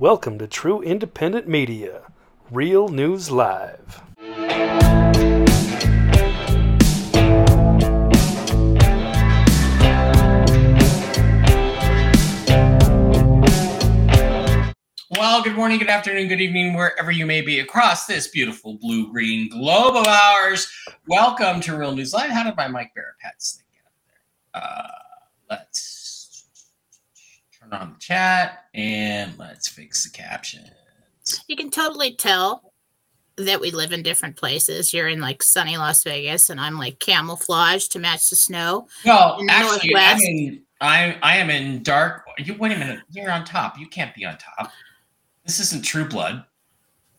Welcome to True Independent Media, Real News Live. Well, good morning, good afternoon, good evening, wherever you may be across this beautiful blue green globe of ours. Welcome to Real News Live. How did my Mike pets thing get up there? Uh, let's on the chat and let's fix the captions. You can totally tell that we live in different places. You're in like sunny Las Vegas, and I'm like camouflaged to match the snow. Well, the actually, I mean, I I am in dark. You wait a minute. You're on top. You can't be on top. This isn't True Blood.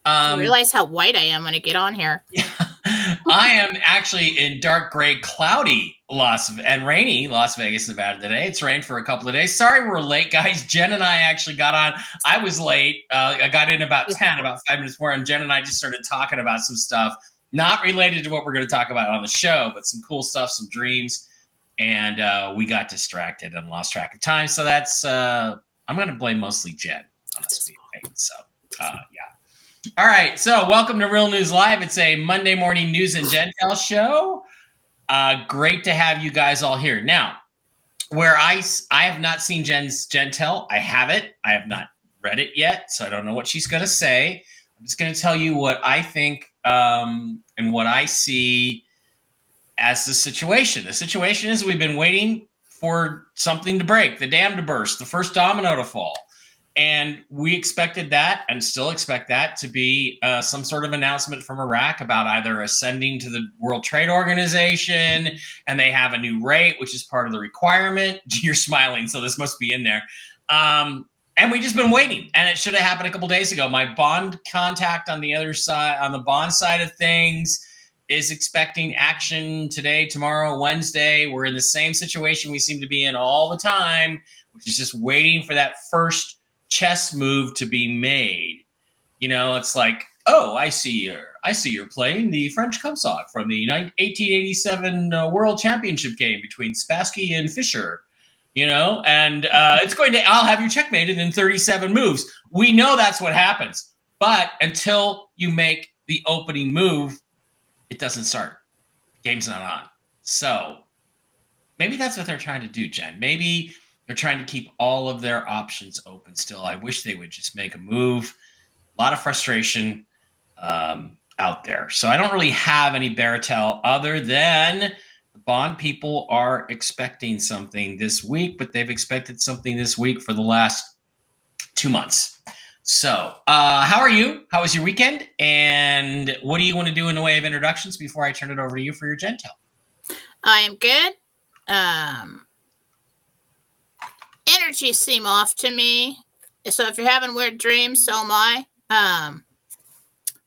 I Um, realize how white I am when I get on here. I am actually in dark gray, cloudy Las and rainy Las Vegas, Nevada today. It's rained for a couple of days. Sorry we're late, guys. Jen and I actually got on. I was late. Uh, I got in about ten, about five minutes more, and Jen and I just started talking about some stuff not related to what we're going to talk about on the show, but some cool stuff, some dreams, and uh, we got distracted and lost track of time. So that's uh, I'm going to blame mostly Jen on this being. So uh, yeah. All right, so welcome to Real News Live. It's a Monday morning news and Jentel show. Uh, great to have you guys all here. Now, where I I have not seen Jen's Jentel, I have it. I have not read it yet, so I don't know what she's going to say. I'm just going to tell you what I think um, and what I see as the situation. The situation is we've been waiting for something to break, the dam to burst, the first domino to fall. And we expected that and still expect that to be uh, some sort of announcement from Iraq about either ascending to the World Trade Organization and they have a new rate, which is part of the requirement. You're smiling, so this must be in there. Um, and we've just been waiting, and it should have happened a couple days ago. My bond contact on the other side, on the bond side of things, is expecting action today, tomorrow, Wednesday. We're in the same situation we seem to be in all the time, which is just waiting for that first chess move to be made. You know, it's like, oh, I see you're, I see you're playing the French Cumsock from the 1887 uh, World Championship game between Spassky and Fischer. You know, and uh, it's going to. I'll have you checkmated in 37 moves. We know that's what happens, but until you make the opening move, it doesn't start. Game's not on. So maybe that's what they're trying to do, Jen. Maybe they're trying to keep all of their options open still. I wish they would just make a move. A lot of frustration um, out there. So I don't really have any Baratel other than the bond people are expecting something this week, but they've expected something this week for the last two months. So, uh, how are you? How was your weekend? And what do you want to do in the way of introductions before I turn it over to you for your Jentel? I am good. Um, energies seem off to me. So if you're having weird dreams, so am I. Um,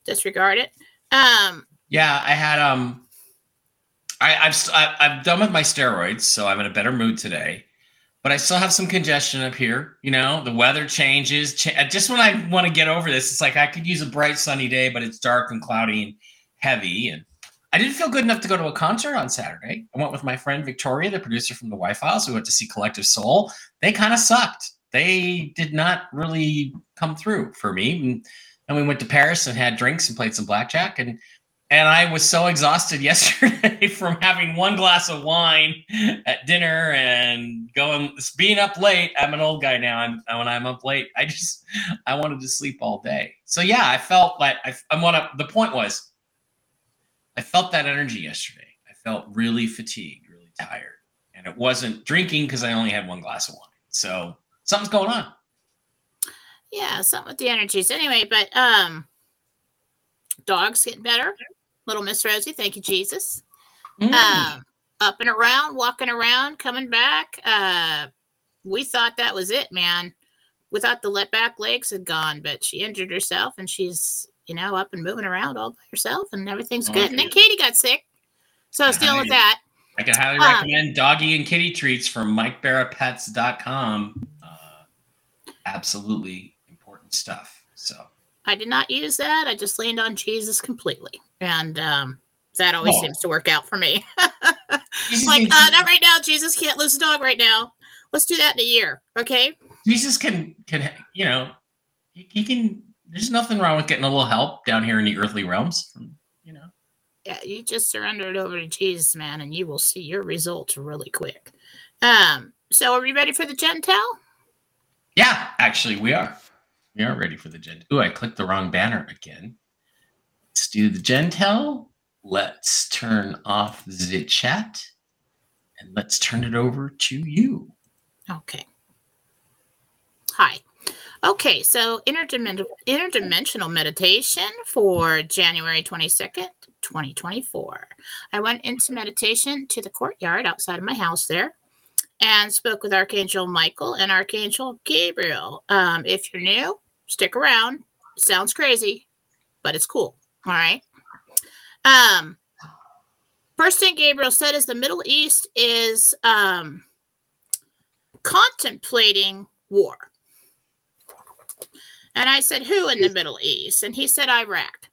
disregard it. Um, Yeah, I had um, I, I've I, I'm done with my steroids, so I'm in a better mood today. But I still have some congestion up here. You know, the weather changes. Cha- just when I want to get over this, it's like I could use a bright sunny day, but it's dark and cloudy and heavy. And I didn't feel good enough to go to a concert on Saturday. I went with my friend Victoria, the producer from the White Files. We went to see Collective Soul. They kind of sucked. They did not really come through for me. And, and we went to Paris and had drinks and played some blackjack. And and I was so exhausted yesterday from having one glass of wine at dinner and going being up late. I'm an old guy now. I'm when I'm up late, I just I wanted to sleep all day. So yeah, I felt like I, I'm one of the point was I felt that energy yesterday. I felt really fatigued, really tired, and it wasn't drinking because I only had one glass of wine. So something's going on. yeah, something with the energies. Anyway, but um, dogs getting better. Little Miss Rosie, thank you, Jesus. Mm. um, up and around, walking around, coming back. Uh, we thought that was it, man. We thought the let back legs had gone, but she injured herself and she's, you know, up and moving around all by herself and everything's Oh, good. And then. Katie got sick. So I was Yeah, dealing with that. I can highly Um, recommend doggy and kitty treats from MikeBaraPets.com. Uh, absolutely important stuff. So I did not use that. I just leaned on Jesus completely. And um, that always Oh. seems to work out for me. Like, uh, not right now. Jesus can't lose a dog right now. Let's do that in a year. Okay. Jesus can can you know he, he can. There's nothing wrong with getting a little help down here in the earthly realms. From, you know. Yeah, you just surrender it over to Jesus, man, and you will see your results really quick. Um, so are we ready for the Jentel? Yeah, actually, we are. We are ready for the Gen. Ooh, I clicked the wrong banner again. Let's do the Jentel. Let's turn off the chat, and let's turn it over to you. Okay. Hi. Okay, so interdimensional, interdimensional meditation for January 22nd, 2024. I went into meditation to the courtyard outside of my house there and spoke with Archangel Michael and Archangel Gabriel. Um, if you're new, stick around. sounds crazy, but it's cool. All right. Um, first thing Gabriel said is the Middle East is um, contemplating war. And I said, Who in the Middle East? And he said, Iraq.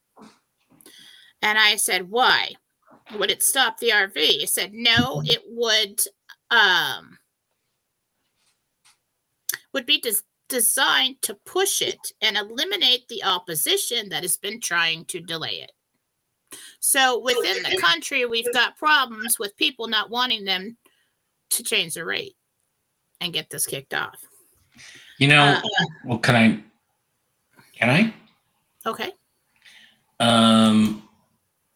And I said, Why? Would it stop the RV? He said, No, it would um would be des- designed to push it and eliminate the opposition that has been trying to delay it. So within the country, we've got problems with people not wanting them to change the rate and get this kicked off. You know, Uh, well, can I? Can I? Okay. Um,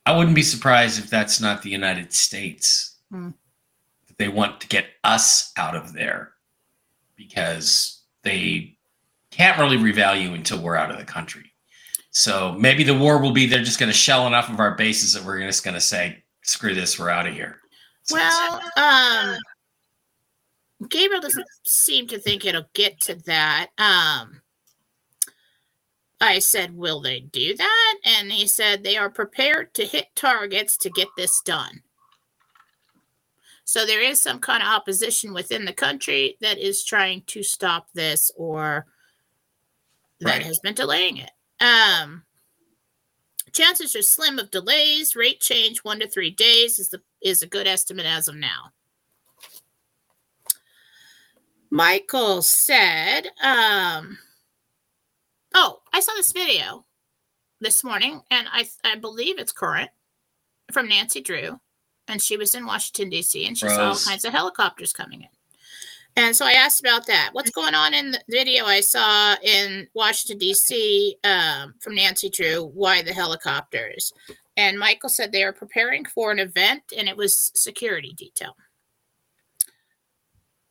I wouldn't be surprised if that's not the United States. Hmm. They want to get us out of there because they can't really revalue until we're out of the country. So maybe the war will be they're just going to shell enough of our bases that we're just going to say, screw this, we're out of here. So Well, um, Gabriel doesn't seem to think it'll get to that. Um, I said, Will they do that? And he said they are prepared to hit targets to get this done. So there is some kind of opposition within the country that is trying to stop this or that Right. has been delaying it. Um, chances are slim of delays. Rate change one to three days is the is a good estimate as of now. Michael said, um, "Oh, I saw this video this morning, and I I believe it's current from Nancy Drew, and she was in Washington D.C. and she saw all kinds of helicopters coming in." And so I asked about that. What's going on in the video I saw in Washington, D.C. Um, from Nancy Drew? Why the helicopters? And Michael said they are preparing for an event and it was security detail.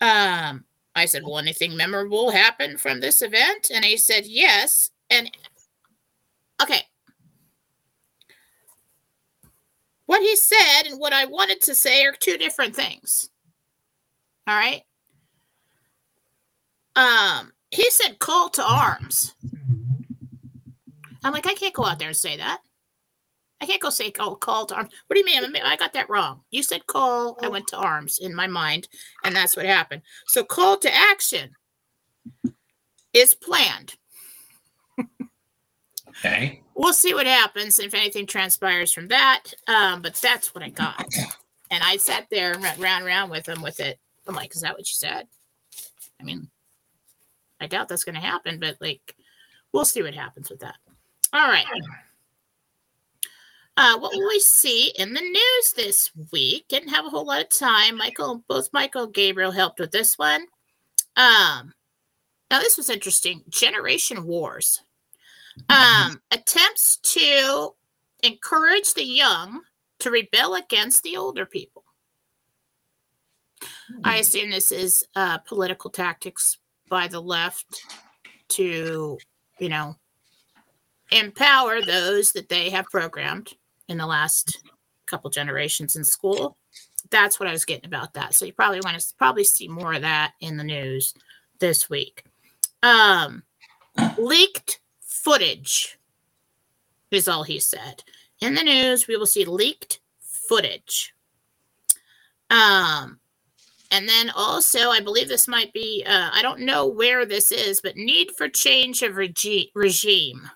Um, I said, Will anything memorable happen from this event? And he said, Yes. And okay. What he said and what I wanted to say are two different things. All right. Um, he said call to arms. I'm like, I can't go out there and say that. I can't go say call, call to arms. What do you mean? I, mean, I got that wrong. You said call. I went to arms in my mind, and that's what happened. So call to action is planned. Okay. We'll see what happens if anything transpires from that. Um, but that's what I got. And I sat there and went round and round with him with it. I'm like, is that what you said? I mean, I doubt that's going to happen, but like, we'll see what happens with that. All right. Uh, what will we see in the news this week? Didn't have a whole lot of time. Michael, both Michael and Gabriel helped with this one. Um, now this was interesting. Generation Wars. Um, attempts to encourage the young to rebel against the older people. I assume this is uh, political tactics by the left to, you know, empower those that they have programmed in the last couple generations in school. That's what I was getting about that. So you probably want to probably see more of that in the news this week. Um, leaked footage is all he said. In the news, we will see leaked footage. Um, and then also, I believe this might be, uh, I don't know where this is, but need for change of regi- regime.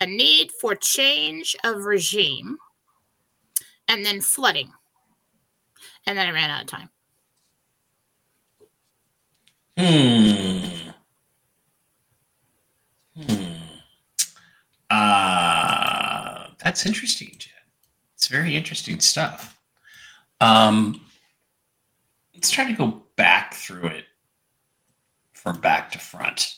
A need for change of regime. And then flooding. And then I ran out of time. Hmm. Hmm. Uh, that's interesting, Jen. It's very interesting stuff. Um, let's try to go back through it from back to front.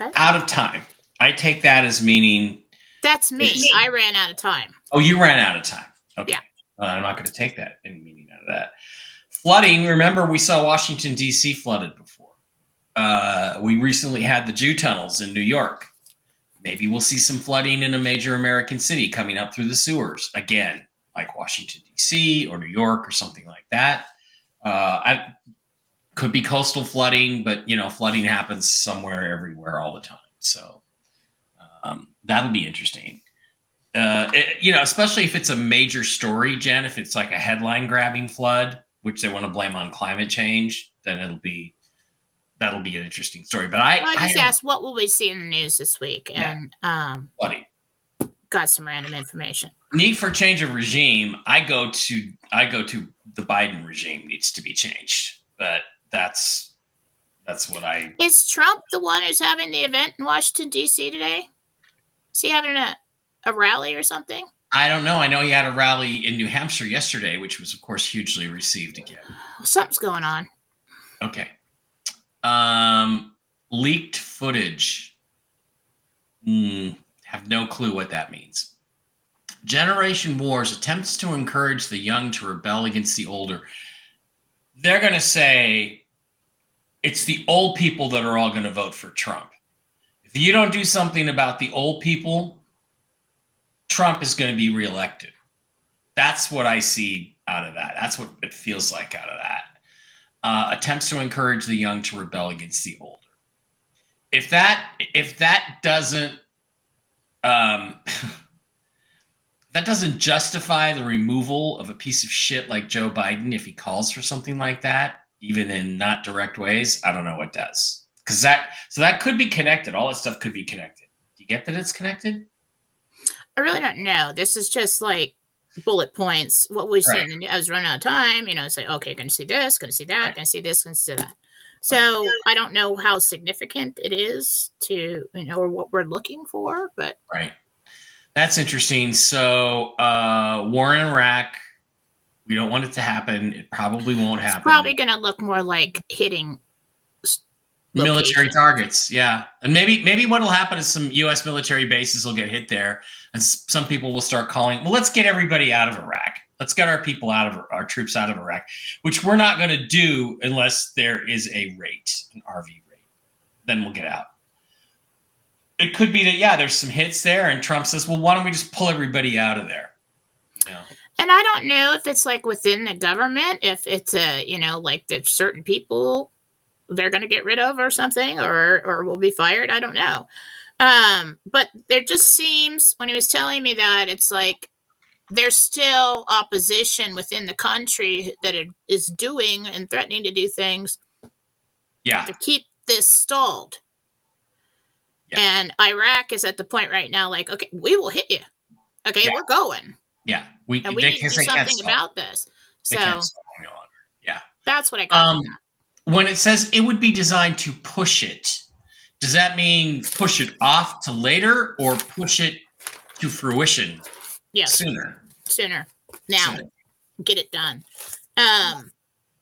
Okay. Out of time. I take that as meaning, That's me. It's- I ran out of time. oh, you ran out of time. Okay. Yeah. Uh, I'm not going to take that any meaning out of that. Flooding. Remember, we saw Washington D.C. flooded before. Uh, we recently had the Jew tunnels in New York. Maybe we'll see some flooding in a major American city coming up through the sewers again, like Washington D.C. or New York or something like that. Uh, I could be coastal flooding, but you know, flooding happens somewhere, everywhere, all the time. So um, that'll be interesting. Uh, it- you know, especially if it's a major story, Jen. If it's like a headline grabbing flood, which they want to blame on climate change, then it'll be that'll be an interesting story. But I, Well, I just I asked what will we see in the news this week, Yeah. and um, flooding. got some random information. need for change of regime i go to i go to the biden regime needs to be changed but that's that's what i Is Trump the one who's having the event in Washington D.C. today? Is he having a a rally or something? i don't know. I know he had a rally in new hampshire yesterday which was of course hugely received again. Something's going on. okay. Um leaked footage. Hmm, have no clue what that means. Generation wars attempts to encourage the young to rebel against the older. They're going to say it's the old people that are all going to vote for trump if you don't do something about the old people trump is going to be reelected that's what i see out of that that's what it feels like out of that uh, attempts to encourage the young to rebel against the older if that if that doesn't um that doesn't justify the removal of a piece of shit like Joe Biden if he calls for something like that, even in not direct ways. I don't know what does. Because that so that could be connected. All that stuff could be connected. Do you get that it's connected? I really don't know. This is just like bullet points. What we see. Right. in the I was running out of time. You know, it's like okay, going to see this, going to see that, Right. going to see this, going to see that. So I don't know how significant it is to you know or what we're looking for, but Right. That's interesting. So uh war in Iraq, we don't want it to happen. It probably won't it's happen. probably going to look more like hitting. S- military targets yeah. And maybe maybe what'll happen is some us military bases will get hit there and some people will start calling well let's get everybody out of iraq. Let's get our people out of our troops out of iraq which we're not going to do unless there is a rate an rv rate. Then we'll get out. It could be that yeah there's some hits there and trump says well why don't we just pull everybody out of there? You know And I don't know if it's like within the government, if it's a, you know, like there's certain people they're going to get rid of or something, or or will be fired. I don't know. Um, but there just seems when he was telling me that it's like there's still opposition within the country that it is doing and threatening to do things yeah to keep this stalled. Yeah. And Iraq is at the point right now, like, okay, we will hit you. Okay, Yeah. we're going. yeah we, And we need to do something about this. So can't stop any longer. that's what I got. Um, from that. When it says it would be designed to push it, does that mean push it off to later or push it to fruition yeah. sooner? sooner. Now, Sooner. get it done. Um,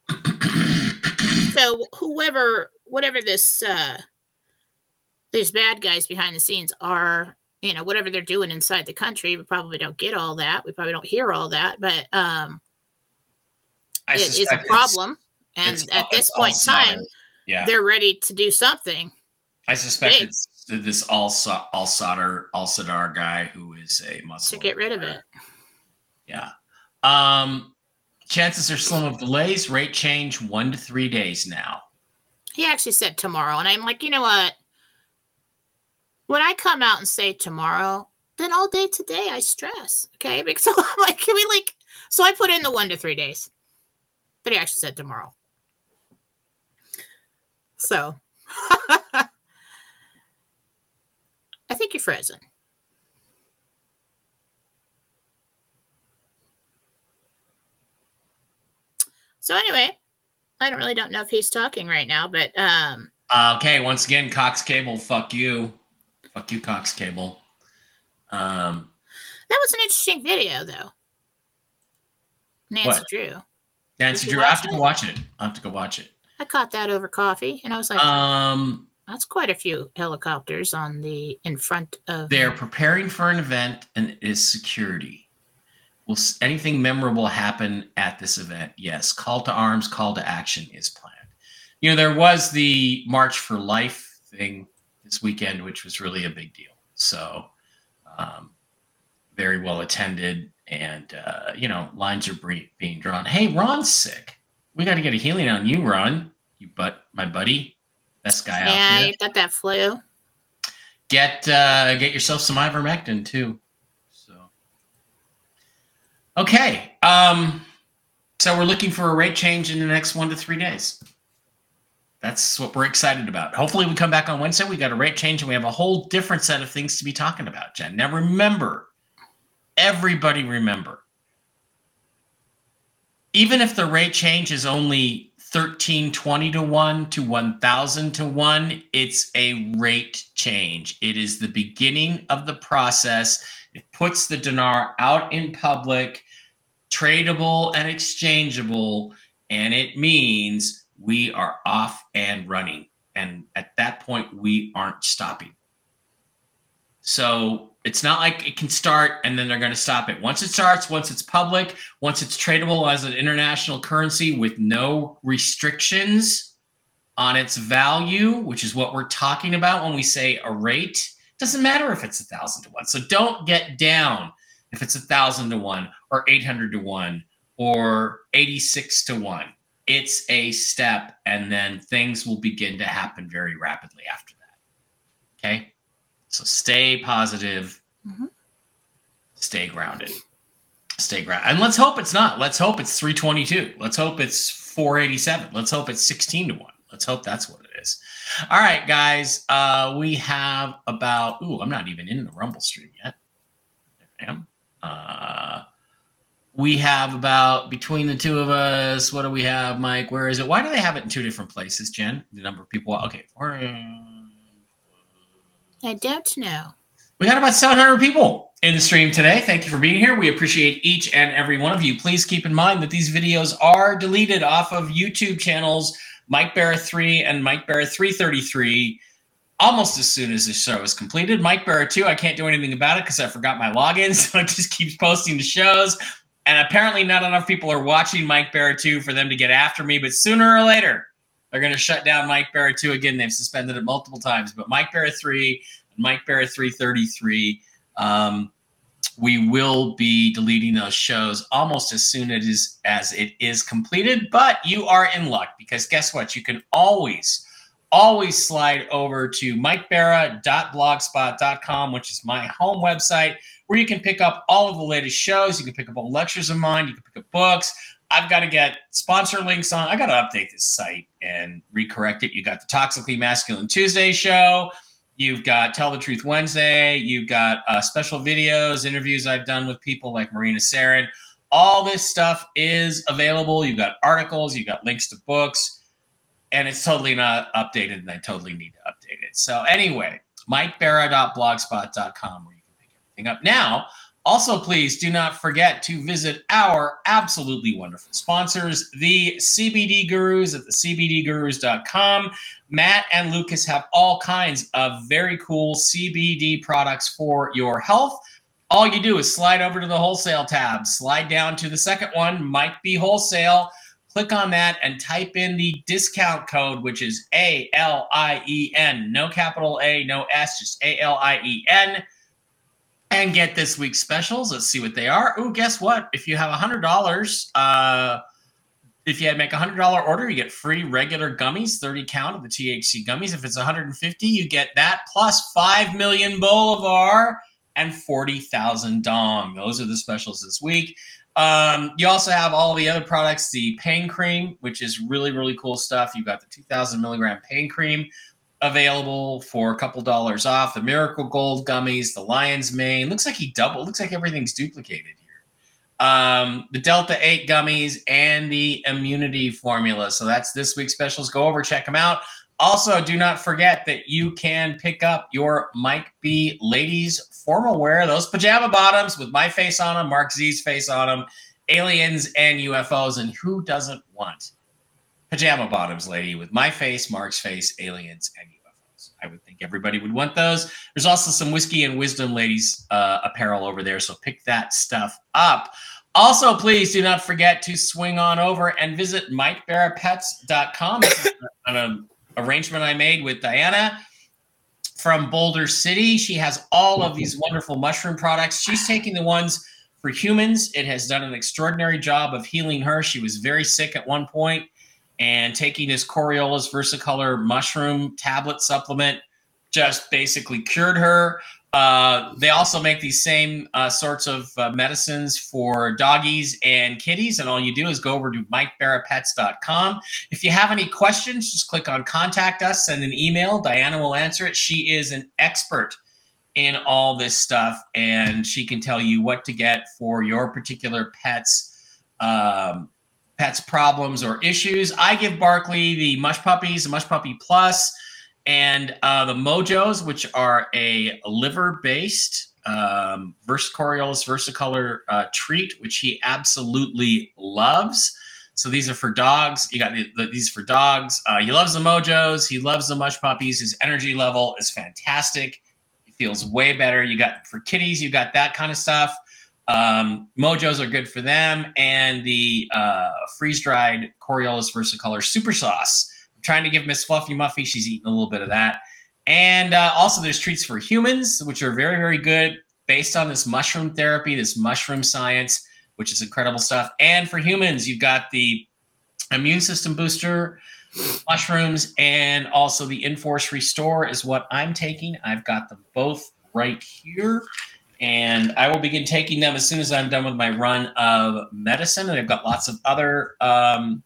so whoever, whatever this, uh, these bad guys behind the scenes are, you know, whatever they're doing inside the country, we probably don't get all that. We probably don't hear all that, but um, I it is a problem. And it's- at this point in time, yeah, they're ready to do something. I suspect big. it's this all all solder al Sadar guy who is a Muslim to get rid of it. Yeah. Um, chances are slim of delays. Rate change one to three days now. He actually said tomorrow, and I'm like, you know what? When I come out and say tomorrow, then all day today I stress. Okay, because I'm like, can we like? So I put in the one to three days, but he actually said tomorrow. So I think you're frozen. So anyway, I don't really don't know if he's talking right now, but um okay, once again, Cox Cable, fuck you. Fuck you, Cox Cable. Um, That was an interesting video, though. Nancy What? Drew. Nancy Drew, I have to go watch it. I have to go watch it. I caught that over coffee, and I was like, Um, "That's quite a few helicopters on the in front of." they're preparing for an event and it is security. Will anything memorable happen at this event? Yes. Call to arms, call to action is planned. You know, there was the March for Life thing this weekend, which was really a big deal. So, um, very well attended, and uh, you know, lines are being drawn. Hey, Ron's sick. We got to get a healing on you, Ron. You but my buddy, best guy out Yeah, there you got that flu. get uh, get yourself some ivermectin too. So okay, um, so we're looking for a rate change in the next one to three days. That's what we're excited about. Hopefully, we come back on Wednesday. We got a rate change, and we have a whole different set of things to be talking about, Jen. Now, remember, everybody remember, even if the rate change is only 1320 to 1 to 1000 to 1 it's a rate change. It is the beginning of the process. It puts the dinar out in public tradable and exchangeable and it means we are off and running. And at that point we aren't stopping. So it's not like it can start and then they're going to stop it. Once it starts, once it's public, once it's tradable as an international currency with no restrictions on its value, which is what we're talking about when we say a rate, doesn't matter if it's a thousand to one. So don't get down if it's a thousand to one or 800 to one or 86 to one. It's a step, and then things will begin to happen very rapidly after that. Okay. So stay positive, Mhm. stay grounded, stay grounded, and let's hope it's not. Let's hope it's 322. Let's hope it's 487. Let's hope it's 16 to one. Let's hope that's what it is. All right, guys. Uh, we have about. Ooh, I'm not even in the Rumble stream yet. There I am. Uh, we have about between the two of us. What do we have, Mike? Where is it? Why do they have it in two different places, Jen? The number of people. Okay, I don't know. we got about 700 people in the stream today. Thank you for being here. We appreciate each and every one of you. Please keep in mind that these videos are deleted off of YouTube channels Mike Bara 3 and Mike Bara 333 almost as soon as the show is completed. Mike Bara 2, I can't do anything about it because I forgot my login, so it just keeps posting the shows. And apparently, not enough people are watching Mike Bara 2 for them to get after me, but sooner or later, they're going to shut down Mike Bara 2 again. They've suspended it multiple times, but Mike Bara 3 Mike Bara 333. Um, we will be deleting those shows almost as soon as it is, as it is completed, but you are in luck because guess what? You can always, always slide over to mikebara.blogspot.com, which is my home website, where you can pick up all of the latest shows. You can pick up all lectures of mine. You can pick up books. I've got to get sponsor links on. I got to update this site and recorrect it. You got the Toxically Masculine Tuesday show. You've got Tell the Truth Wednesday. You've got uh, special videos, interviews I've done with people like Marina Sarin. All this stuff is available. You've got articles, you've got links to books, and it's totally not updated, and I totally need to update it. So, anyway, mikebara.blogspot.com where you can pick everything up. Now, also, please do not forget to visit our absolutely wonderful sponsors, the CBD Gurus at the CBDGurus.com. Matt and Lucas have all kinds of very cool CBD products for your health. All you do is slide over to the wholesale tab, slide down to the second one, might be wholesale. Click on that and type in the discount code, which is A L I E N. No capital A, no S, just A L I E N. And get this week's specials. Let's see what they are. Oh, guess what? If you have a $100, uh, if you make a hundred dollar order, you get free regular gummies, 30 count of the THC gummies. If it's 150, you get that plus 5 million Bolivar and 40,000 Dong. Those are the specials this week. Um, you also have all the other products, the pain cream, which is really, really cool stuff. You've got the 2000 milligram pain cream available for a couple dollars off. The Miracle Gold gummies, the Lion's Mane. Looks like he doubled. Looks like everything's duplicated here um, the Delta 8 gummies, and the immunity formula. So that's this week's specials. Go over, check them out. Also, do not forget that you can pick up your Mike B ladies formal wear, those pajama bottoms with my face on them, Mark Z's face on them, aliens and UFOs. And who doesn't want pajama bottoms, lady, with my face, Mark's face, aliens, and? I would think everybody would want those. There's also some whiskey and wisdom ladies uh, apparel over there. So pick that stuff up. Also, please do not forget to swing on over and visit MikeBaraPets.com. It's an arrangement I made with Diana from Boulder City. She has all of these wonderful mushroom products. She's taking the ones for humans. It has done an extraordinary job of healing her. She was very sick at one point, and taking this Coriolus Versicolor mushroom tablet supplement just basically cured her. Uh, they also make these same uh, sorts of uh, medicines for doggies and kitties. And all you do is go over to MikeBaraPets.com. If you have any questions, just click on contact us, send an email. Diana will answer it. She is an expert in all this stuff, and she can tell you what to get for your particular pet's um, pets problems or issues. I give Barkley the Mush Puppies, the Mush Puppy Plus and uh, the Mojos, which are a liver-based um, Vers- versicolor uh, treat, which he absolutely loves. So these are for dogs. You got the, the, these for dogs. Uh, he loves the Mojos. He loves the Mush Puppies. His energy level is fantastic. He feels way better. You got for kitties. You got that kind of stuff. Um, Mojos are good for them, and the uh, freeze-dried Coriolus versicolor super sauce I'm trying to give Miss Fluffy Muffy. She's eating a little bit of that. And uh, also, there's treats for humans, which are very, very good based on this mushroom therapy, this mushroom science, which is incredible stuff. And for humans, you've got the immune system booster mushrooms and also the Enforce Restore is what I'm taking. I've got them both right here. And I will begin taking them as soon as I'm done with my run of medicine. And I've got lots of other um,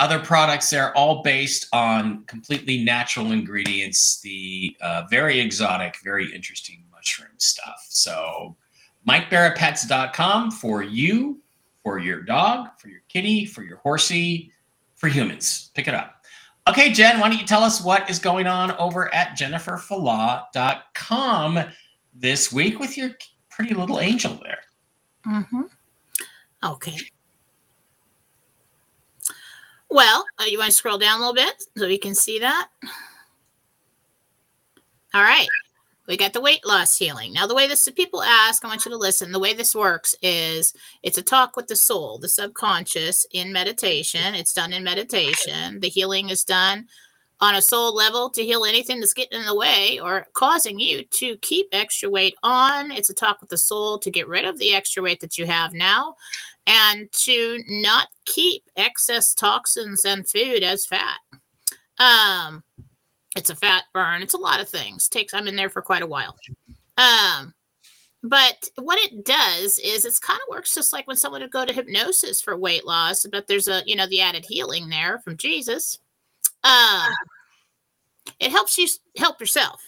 other products there, all based on completely natural ingredients, the uh, very exotic, very interesting mushroom stuff. So, MikeBaraPets.com for you, for your dog, for your kitty, for your horsey, for humans. Pick it up. Okay, Jen, why don't you tell us what is going on over at JenniferFallaw.com this week with your pretty little angel there? Mm-hmm. Okay. Well, uh, you want to scroll down a little bit so we can see that? All right. We got the weight loss healing. Now, the way this people ask, I want you to listen. The way this works is it's a talk with the soul, the subconscious in meditation. It's done in meditation. The healing is done on a soul level to heal anything that's getting in the way or causing you to keep extra weight on. It's a talk with the soul to get rid of the extra weight that you have now and to not keep excess toxins and food as fat. Um, it's a fat burn. It's a lot of things. takes I'm in there for quite a while. Um, but what it does is it's kind of works just like when someone would go to hypnosis for weight loss, but there's a you know the added healing there from Jesus. Um, it helps you help yourself,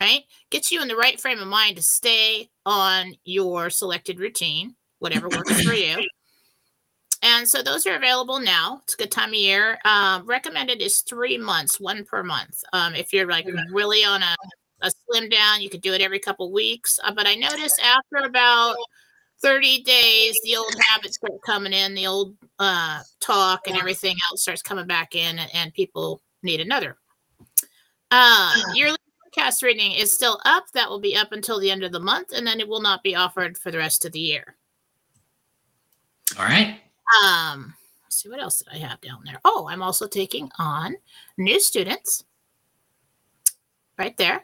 right? Gets you in the right frame of mind to stay on your selected routine whatever works for you. And so those are available now. It's a good time of year. Um, recommended is three months, one per month. Um, if you're like really on a, a slim down, you could do it every couple weeks. Uh, but I noticed after about 30 days, the old habits start coming in, the old uh, talk and everything else starts coming back in, and, and people need another. Uh, yearly forecast reading is still up. That will be up until the end of the month, and then it will not be offered for the rest of the year. All right. Um, let's see what else did I have down there. Oh, I'm also taking on new students. Right there.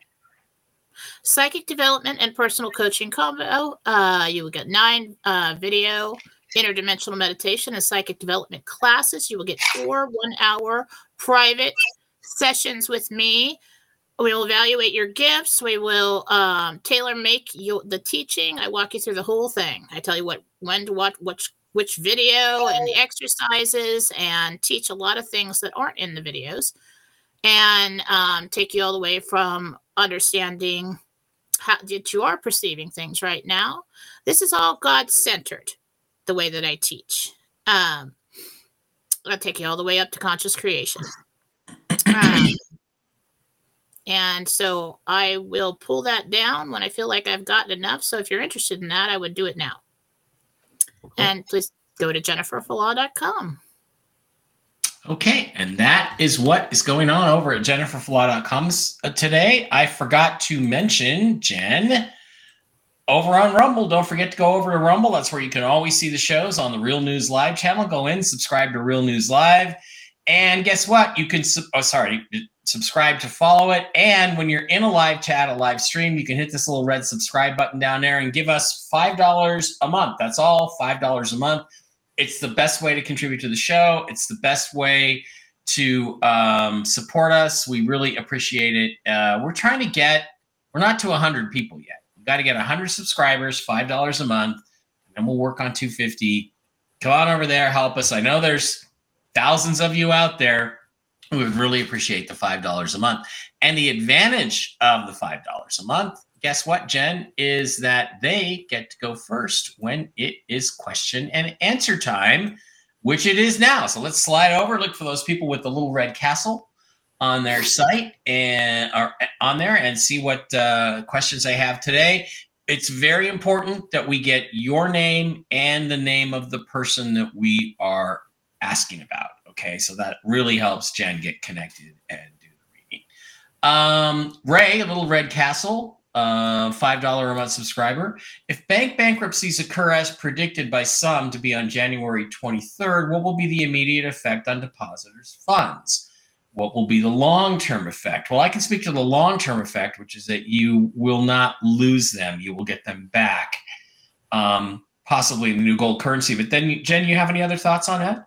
Psychic development and personal coaching combo. Uh, you will get nine uh, video interdimensional meditation and psychic development classes. You will get four one hour private sessions with me. We will evaluate your gifts. We will um, tailor make you the teaching. I walk you through the whole thing. I tell you what when to what which which video and the exercises and teach a lot of things that aren't in the videos and um, take you all the way from understanding how that you are perceiving things right now. This is all God centered, the way that I teach. Um, I'll take you all the way up to conscious creation. Um, and so I will pull that down when I feel like I've gotten enough. So if you're interested in that, I would do it now. And please go to jenniferfallaw.com. Okay, and that is what is going on over at jenniferfallaw.com uh, today. I forgot to mention, Jen, over on Rumble. Don't forget to go over to Rumble. That's where you can always see the shows on the Real News Live channel. Go in, subscribe to Real News Live. And guess what? You can, oh, sorry, subscribe to follow it. And when you're in a live chat, a live stream, you can hit this little red subscribe button down there and give us $5 a month. That's all, $5 a month it's the best way to contribute to the show. It's the best way to um, support us. We really appreciate it. Uh, we're trying to get, we're not to 100 people yet. We've got to get 100 subscribers, $5 a month, and we'll work on 250. Come on over there, help us. I know there's thousands of you out there We would really appreciate the $5 a month. And the advantage of the $5 a month guess what, Jen, is that they get to go first when it is question and answer time, which it is now. So let's slide over, look for those people with the little red castle on their site and are on there and see what uh, questions they have today. It's very important that we get your name and the name of the person that we are asking about. Okay, so that really helps Jen get connected and do the reading. Um, Ray, a little red castle, uh, $5 a month subscriber. If bank bankruptcies occur as predicted by some to be on January 23rd, what will be the immediate effect on depositors' funds? What will be the long term effect? Well, I can speak to the long term effect, which is that you will not lose them, you will get them back, um, possibly in the new gold currency. But then, Jen, you have any other thoughts on that?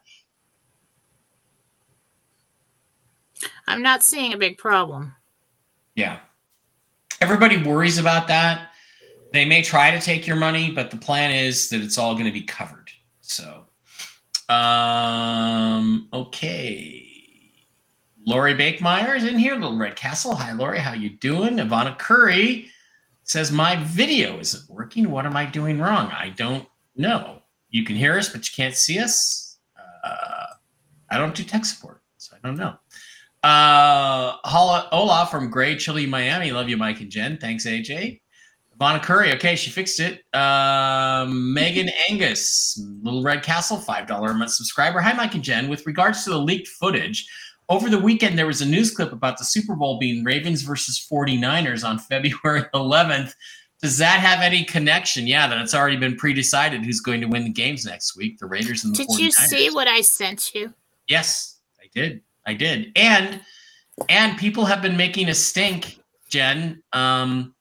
I'm not seeing a big problem. Yeah everybody worries about that. They may try to take your money, but the plan is that it's all going to be covered. So, um, okay. Lori Bakemeyer is in here. Little Red Castle. Hi, Lori. How you doing? Ivana Curry says my video isn't working. What am I doing wrong? I don't know. You can hear us, but you can't see us. Uh, I don't do tech support, so I don't know. Uh, Hola, from Gray Chili, Miami. Love you, Mike and Jen. Thanks, AJ. Ivana Curry. Okay, she fixed it. Uh, Megan Angus, Little Red Castle, $5 a month subscriber. Hi, Mike and Jen. With regards to the leaked footage, over the weekend there was a news clip about the Super Bowl being Ravens versus 49ers on February 11th. Does that have any connection? Yeah, that it's already been pre-decided who's going to win the games next week, the Raiders and the Did 49ers. you see what I sent you? Yes, I did. I did. And and people have been making a stink, Jen, um,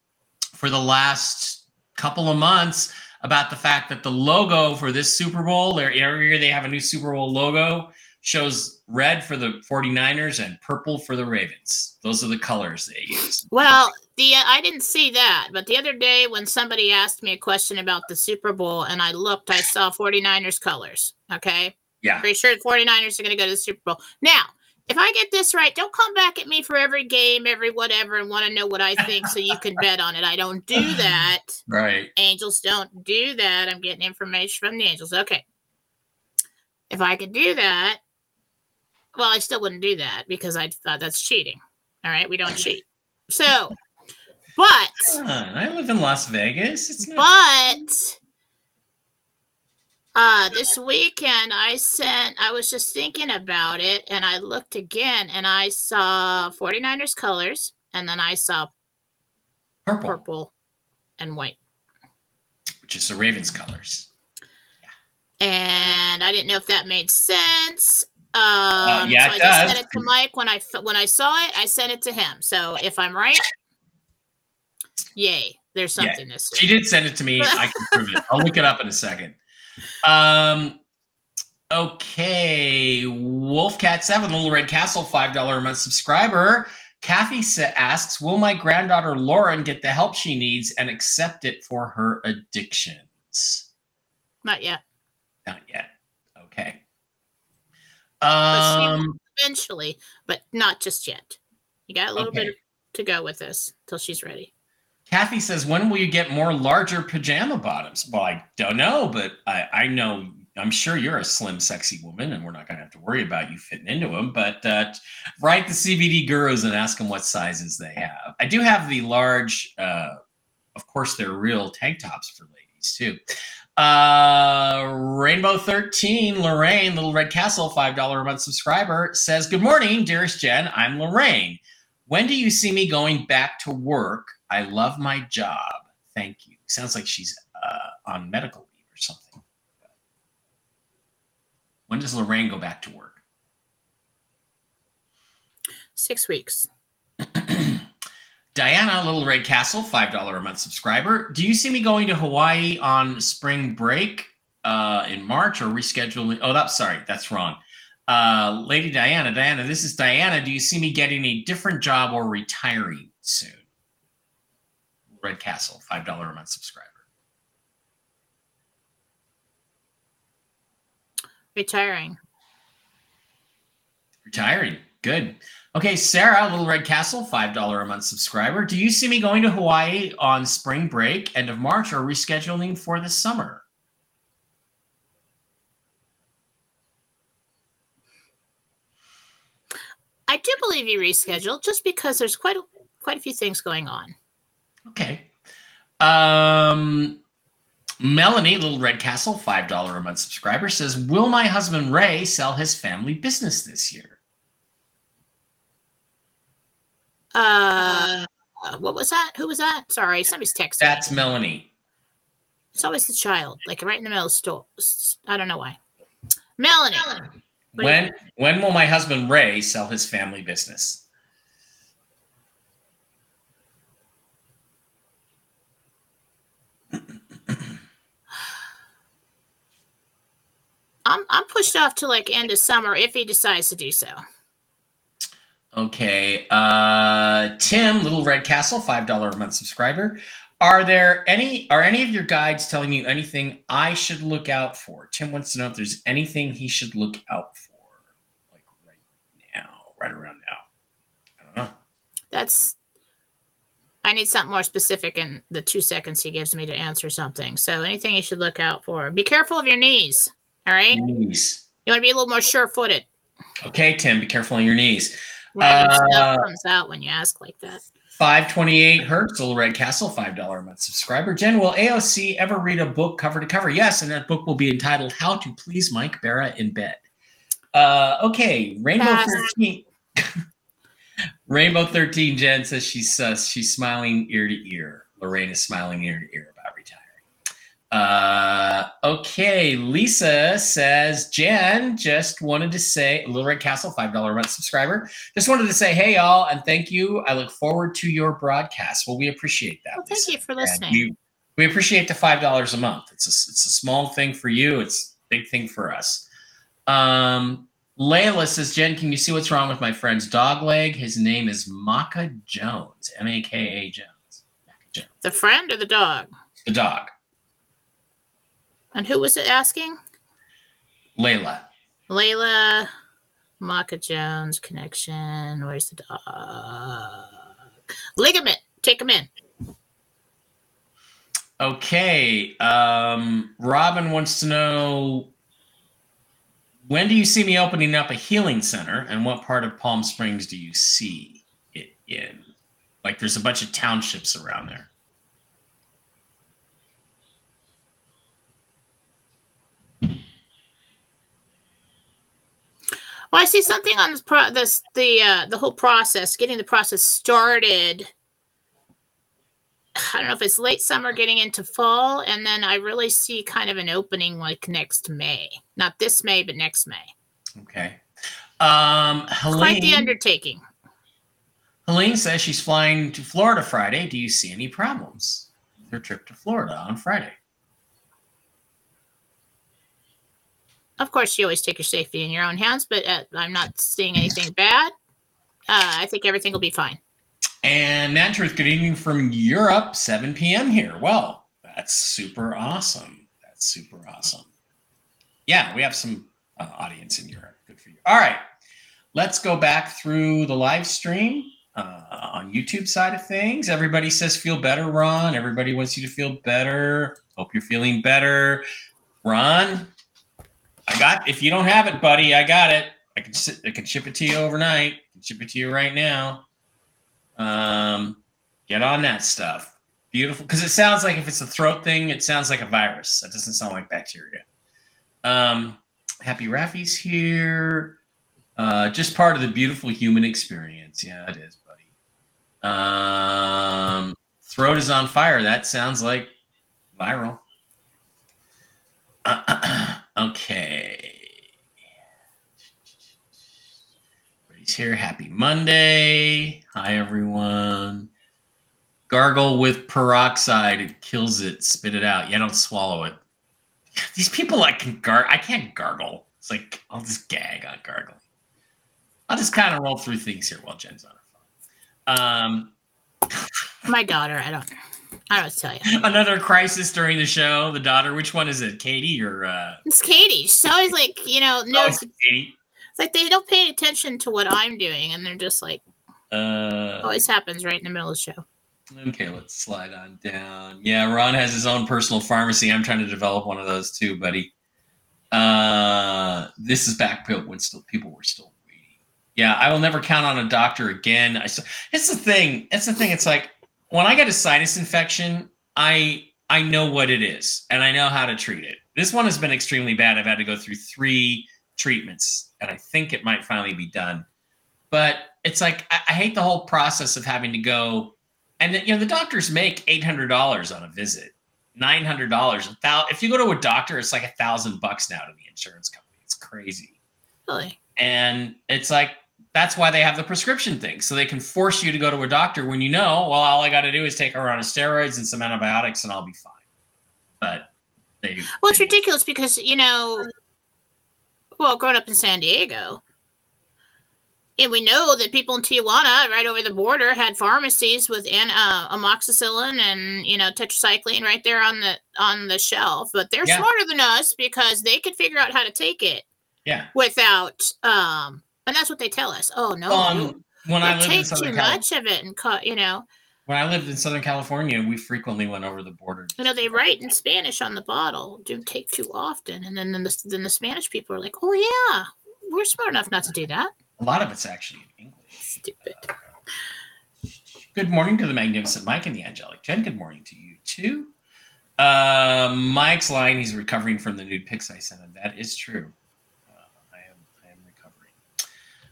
for the last couple of months about the fact that the logo for this Super Bowl, every year they have a new Super Bowl logo, shows red for the 49ers and purple for the Ravens. Those are the colors they use. Well, the uh, I didn't see that, but the other day when somebody asked me a question about the Super Bowl and I looked, I saw 49ers colors. Okay. Yeah. Pretty sure the 49ers are going to go to the Super Bowl. Now, if I get this right, don't come back at me for every game, every whatever, and want to know what I think so you can bet on it. I don't do that. Right. Angels don't do that. I'm getting information from the angels. Okay. If I could do that, well, I still wouldn't do that because I thought that's cheating. All right. We don't cheat. So, but. I live in Las Vegas. It's not- but uh, this weekend I sent, I was just thinking about it and I looked again and I saw 49ers colors and then I saw purple, purple and white, which is the Ravens colors. And I didn't know if that made sense. Um, uh, yeah, so it I does. just sent it to Mike when I when I saw it. I sent it to him. So if I'm right, yay! There's something yeah. this. She did send it to me. I can prove it. I'll look it up in a second. Um, okay, Wolfcat Seven, Little Red Castle, five dollar a month subscriber. Kathy asks, "Will my granddaughter Lauren get the help she needs and accept it for her addictions?" Not yet. Not yet. Okay. Um, eventually, but not just yet. You got a little Okay. bit to go with this till she's ready. Kathy says, "When will you get more larger pajama bottoms?" Well, I don't know, but I, I know I'm sure you're a slim, sexy woman, and we're not going to have to worry about you fitting into them. But uh, write the CBD gurus and ask them what sizes they have. I do have the large, uh, of course, they're real tank tops for ladies too. Uh, Rainbow 13, Lorraine, Little Red Castle, $5 a month subscriber says, Good morning, dearest Jen. I'm Lorraine. When do you see me going back to work? I love my job. Thank you. Sounds like she's uh, on medical leave or something. When does Lorraine go back to work? Six weeks. Diana, Little Red Castle, $5 a month subscriber. Do you see me going to Hawaii on spring break uh, in March or rescheduling? Oh, that's sorry, that's wrong. Uh, Lady Diana, Diana, this is Diana. Do you see me getting a different job or retiring soon? Red Castle, $5 a month subscriber. Retiring. Retiring. Good. Okay, Sarah, Little Red Castle, $5 a month subscriber. Do you see me going to Hawaii on spring break, end of March, or rescheduling for the summer? I do believe you rescheduled just because there's quite a, quite a few things going on. Okay. Um, Melanie, Little Red Castle, $5 a month subscriber, says, Will my husband Ray sell his family business this year? Uh, what was that? Who was that? Sorry, somebody's texting. That's Melanie. It's always the child, like right in the middle of the store. I don't know why. Melanie. When when will my husband Ray sell his family business? I'm I'm pushed off to like end of summer if he decides to do so. Okay. Uh Tim, Little Red Castle, five dollar a month subscriber. Are there any are any of your guides telling you anything I should look out for? Tim wants to know if there's anything he should look out for, like right now, right around now. I don't know. That's I need something more specific in the two seconds he gives me to answer something. So anything you should look out for. Be careful of your knees. All right. Knees. You want to be a little more sure footed. Okay, Tim, be careful on your knees. Random uh, stuff comes out when you ask like that. 528 Hertz, Little Red Castle, $5 a month subscriber. Jen, will AOC ever read a book cover to cover? Yes, and that book will be entitled How to Please Mike Bara in Bed. Uh, okay, Rainbow Pass. 13. Rainbow 13 Jen says she's uh, she's smiling ear to ear. Lorraine is smiling ear to ear about retiring. Uh, okay, Lisa says, Jen, just wanted to say, Little Red Castle, $5 a month subscriber. Just wanted to say, hey, y'all, and thank you. I look forward to your broadcast. Well, we appreciate that. Well, thank Lisa. you for listening. We, we appreciate the $5 a month. It's a, it's a small thing for you, it's a big thing for us. Um, Layla says, Jen, can you see what's wrong with my friend's dog leg? His name is Maka Jones, M A K A Jones. Jones. The friend or the dog? The dog. And who was it asking? Layla. Layla, Maka Jones connection. Where's the dog? Ligament. Take him in. Okay. Um, Robin wants to know when do you see me opening up a healing center and what part of Palm Springs do you see it in? Like there's a bunch of townships around there. Well, I see something on this, pro- this the uh, the whole process, getting the process started. I don't know if it's late summer, getting into fall, and then I really see kind of an opening like next May, not this May, but next May. Okay. Um, Helene, Quite the undertaking. Helene says she's flying to Florida Friday. Do you see any problems with her trip to Florida on Friday? Of course, you always take your safety in your own hands, but uh, I'm not seeing anything bad. Uh, I think everything will be fine. And Truth, good evening from Europe, 7 p.m. here. Well, that's super awesome. That's super awesome. Yeah, we have some uh, audience in Europe. Good for you. All right, let's go back through the live stream uh, on YouTube side of things. Everybody says feel better, Ron. Everybody wants you to feel better. Hope you're feeling better. Ron, I got. If you don't have it, buddy, I got it. I can I can ship it to you overnight. I can ship it to you right now. Um, get on that stuff. Beautiful, because it sounds like if it's a throat thing, it sounds like a virus. That doesn't sound like bacteria. Um, Happy Raffy's here. Uh, just part of the beautiful human experience. Yeah, it is, buddy. Um, throat is on fire. That sounds like viral. okay. Everybody's here. Happy Monday. Hi, everyone. Gargle with peroxide. It kills it. Spit it out. Yeah, don't swallow it. These people like can gar. I can't gargle. It's like I'll just gag on gargling. I'll just kind of roll through things here while Jen's on her phone. Um, My daughter, I don't I don't tell you. another crisis during the show. The daughter. Which one is it? Katie or uh? It's Katie. She's always like, you know, no, oh, Katie. It's like they don't pay attention to what I'm doing, and they're just like, Uh, always happens right in the middle of the show. Okay, let's slide on down. Yeah, Ron has his own personal pharmacy. I'm trying to develop one of those too, buddy. Uh, this is back when still people were still waiting. Yeah, I will never count on a doctor again. I, it's the thing. It's the thing. It's like when I get a sinus infection, I I know what it is and I know how to treat it. This one has been extremely bad. I've had to go through three treatments, and I think it might finally be done. But it's like I, I hate the whole process of having to go and you know the doctors make eight hundred dollars on a visit, nine hundred dollars. If you go to a doctor, it's like a thousand bucks now to the insurance company. It's crazy, Really? and it's like that's why they have the prescription thing, so they can force you to go to a doctor when you know, well, all I got to do is take a run of steroids and some antibiotics, and I'll be fine. But they Well, it's they- ridiculous because you know, well, growing up in San Diego, and we know that people in Tijuana, right over the border, had pharmacies with an, uh, amoxicillin and you know tetracycline right there on the on the shelf. But they're Yeah. smarter than us because they could figure out how to take it Yeah. without, um, and that's what they tell us. Oh no, Um, when I lived take too California, much of it and cut. You know, when I lived in Southern California, we frequently went over the border. you know they write in Spanish on the bottle. Don't take too often, and then then the, then the Spanish people are like, oh yeah, we're smart enough not to do that. A lot of it's actually in English. Stupid. Good morning to the magnificent Mike and the angelic Jen. Good morning to you too. Uh, Mike's lying. He's recovering from the nude pics I sent him. That is true. Uh, I am. I am recovering.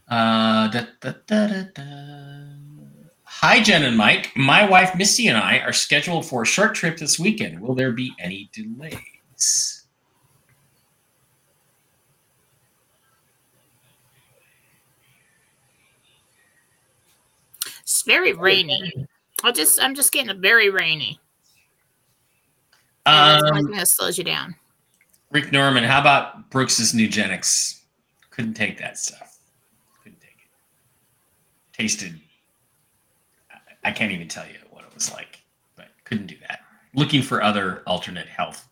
Uh, da, da, da, da, da. Hi, Jen and Mike. My wife Misty and I are scheduled for a short trip this weekend. Will there be any delays? It's very rainy. I just I'm just getting a very rainy. And that's the only Um, thing slows you down. Rick Norman, how about Brooks's Nugenix? Couldn't take that stuff. Couldn't take it. Tasted. I- can't even tell you what it was like, but couldn't do that. Looking for other alternate health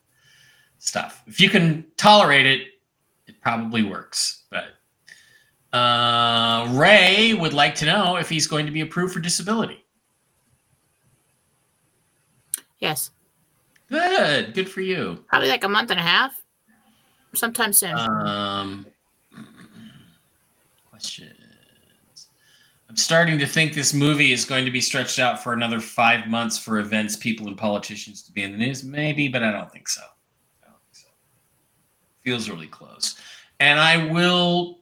stuff. If you can tolerate it, it probably works. But uh, Ray would like to know if he's going to be approved for disability. Yes, Good, good for you. probably like a month and a half, sometime soon. Um, questions. Starting to think this movie is going to be stretched out for another five months for events, people, and politicians to be in the news. Maybe, but I don't think so. I don't think so. Feels really close. And I will.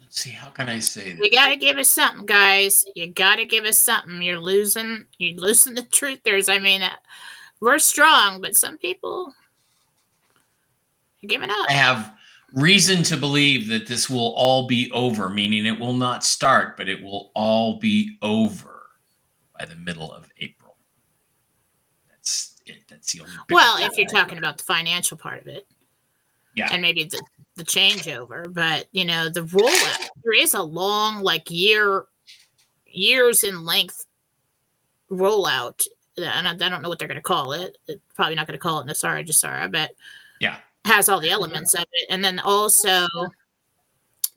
Let's see. How can I say you this? gotta give us something, guys. You gotta give us something. You're losing. You're losing the truthers. I mean, uh, we're strong, but some people are giving up. I have reason to believe that this will all be over, meaning it will not start, but it will all be over by the middle of April. That's it. That's the only. Well, if you're talking about the financial part of it, Yeah. and maybe the the changeover, but you know, the rollout there is a long, like year, years in length rollout, and I, I don't know what they're going to call it. They're probably not going to call it NESARA GESARA, but Yeah. Has all the elements of it, and then also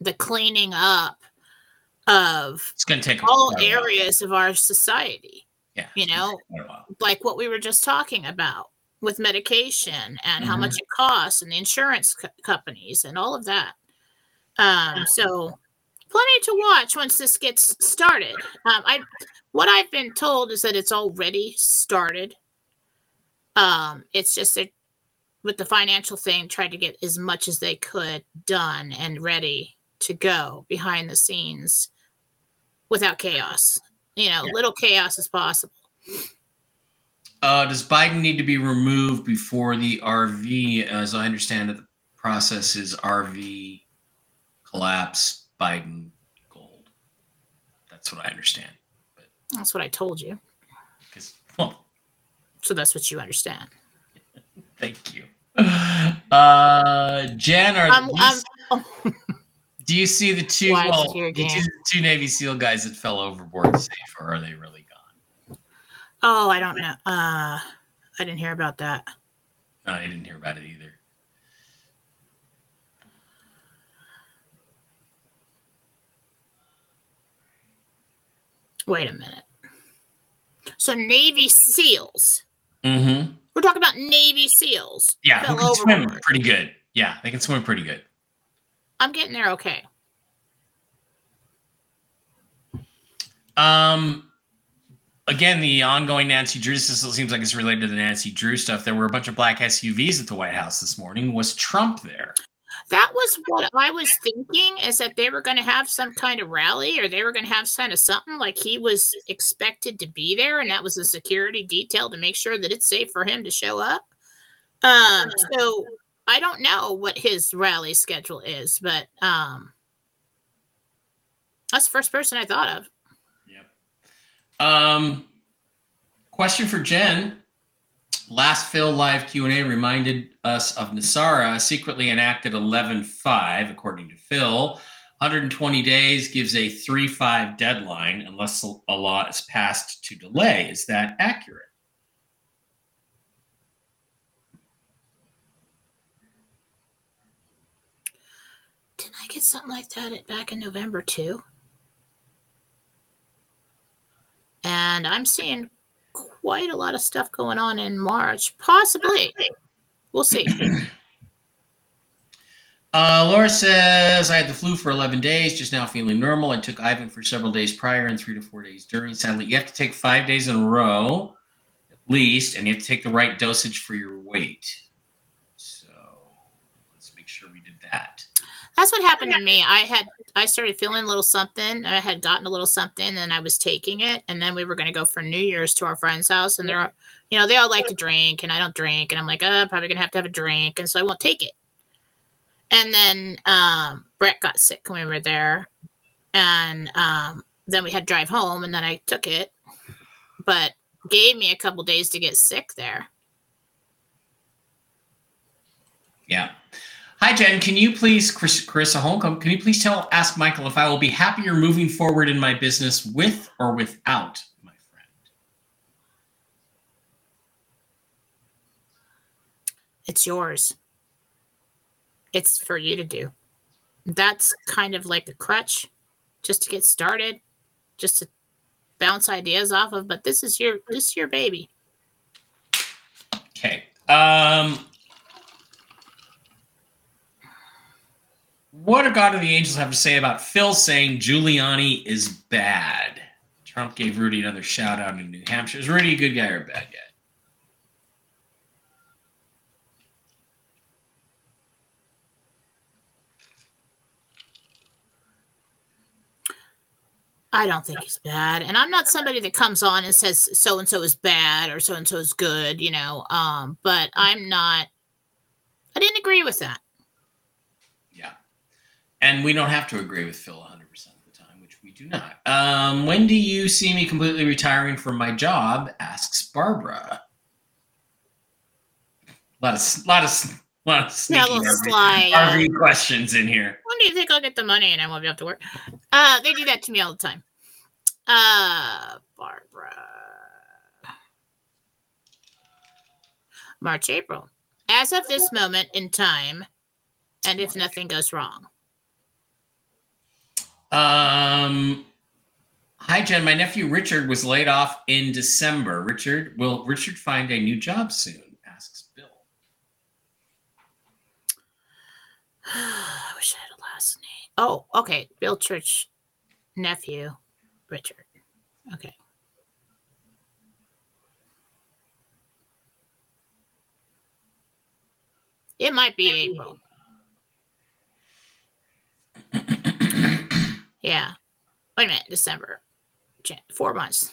the cleaning up of It's going to take all a areas of our society, Yeah. you know, take quite a while. like what we were just talking about with medication and how much it costs and the insurance co- companies and all of that. Um, so plenty to watch once this gets started. Um, I what I've been told is that it's already started. Um, it's just that with the financial thing, tried to get as much as they could done and ready to go behind the scenes without chaos. You know, Yeah. little chaos as possible. Uh, does Biden need to be removed before the RV? As I understand it, the process is RV collapse, Biden gold. That's what I understand. That's what I told you. Because, well, So that's what you understand. Thank you. Uh, Jen, are I'm, do, you, oh, do you see the two, Why is it well, the two, two Navy SEAL guys that fell overboard safe, or are they really gone? oh, I don't know. Uh, I didn't hear about that. No, I didn't hear about it either. Wait a minute. So Navy SEALs. Mm-hmm. We're talking about Navy SEALs. Yeah, who can swim pretty good. Yeah, they can swim pretty good. I'm getting there okay. Um, again, the ongoing Nancy Drew. This seems like it's related to the Nancy Drew stuff. There were a bunch of black SUVs at the White House this morning. Was Trump there? That was what I was thinking is that they were going to have some kind of rally or they were going to have kind of something like he was expected to be there and that was a security detail to make sure that it's safe for him to show up. Um so I don't know what his rally schedule is, but um that's the first person I thought of. Yep. Um, question for Jen. Last Phil live Q and A reminded us of NESARA secretly enacted 11.5, according to Phil. 120 days gives a 3-5 deadline unless a law is passed to delay. Is that accurate? Didn't I get something like that back in November too? And I'm seeing quite a lot of stuff going on in March. Possibly. We'll see. Uh, Laura says, I had the flu for 11 days, just now feeling normal. I took Ivan for several days prior and three to four days during. Sadly, you have to take five days in a row at least, and you have to take the right dosage for your weight. So let's make sure we did that. That's what happened to me. I had I started feeling a little something. I had gotten a little something and I was taking it. And then we were gonna go for New Year's to our friend's house. And they're you know, they all like to drink and I don't drink. And I'm like, oh, I'm probably gonna have to have a drink. And so I won't take it. And then um Brett got sick when we were there. And um then we had to drive home and then I took it. But gave me a couple days to get sick there. Yeah. Hi, Jen. Can you please, Chris, Carissa Holcomb, can you please tell, ask Michael if I will be happier moving forward in my business with or without my friend? it's yours. It's for you to do. That's kind of like a crutch just to get started, just to bounce ideas off of, but this is your this is your baby. Okay. Um, what do God of the Angels have to say about Phil saying Giuliani is bad? Trump gave Rudy another shout out in New Hampshire. Is Rudy a good guy or a bad guy? I don't think he's bad. And I'm not somebody that comes on and says so and so is bad or so and so is good, you know. Um, but I'm not I didn't agree with that. And we don't have to agree with Phil 100% of the time, which we do not. Um, when do you see me completely retiring from my job? Asks Barbara. A lot of, lot of, lot of sneaky RV, sly. RV questions in here. when do you think I'll get the money and I won't be able to work? Uh, they do that to me all the time. Uh, Barbara. March, April. As of this moment in time, and if nothing goes wrong. Um, hi, Jen. My nephew Richard was laid off in December. Richard, will Richard find a new job soon? Asks Bill. I wish I had a last name. Oh, okay. Bill Church, nephew, Richard. Okay. It might be April. Yeah. Wait a minute. December. Jan- Four months.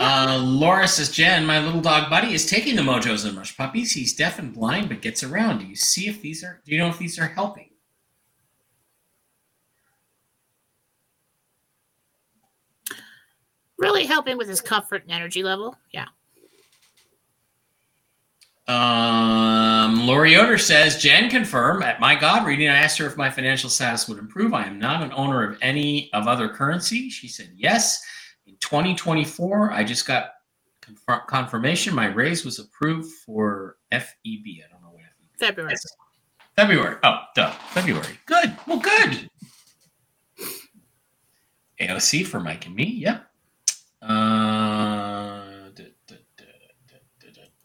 Uh, Laura says, Jen, my little dog buddy is taking the mojos and mush puppies. He's deaf and blind, but gets around. Do you see if these are? Do you know if these are helping? Really helping with his comfort and energy level. Yeah. Um, Lori Yoder says, Jen, confirm at my God reading. I asked her if my financial status would improve. I am not an owner of any of other currency. She said yes. In 2024, I just got confir- confirmation my raise was approved for FEB. I don't know what FEB February. is. February. Oh, duh. February. Good. Well, good. AOC for Mike and me. Yep.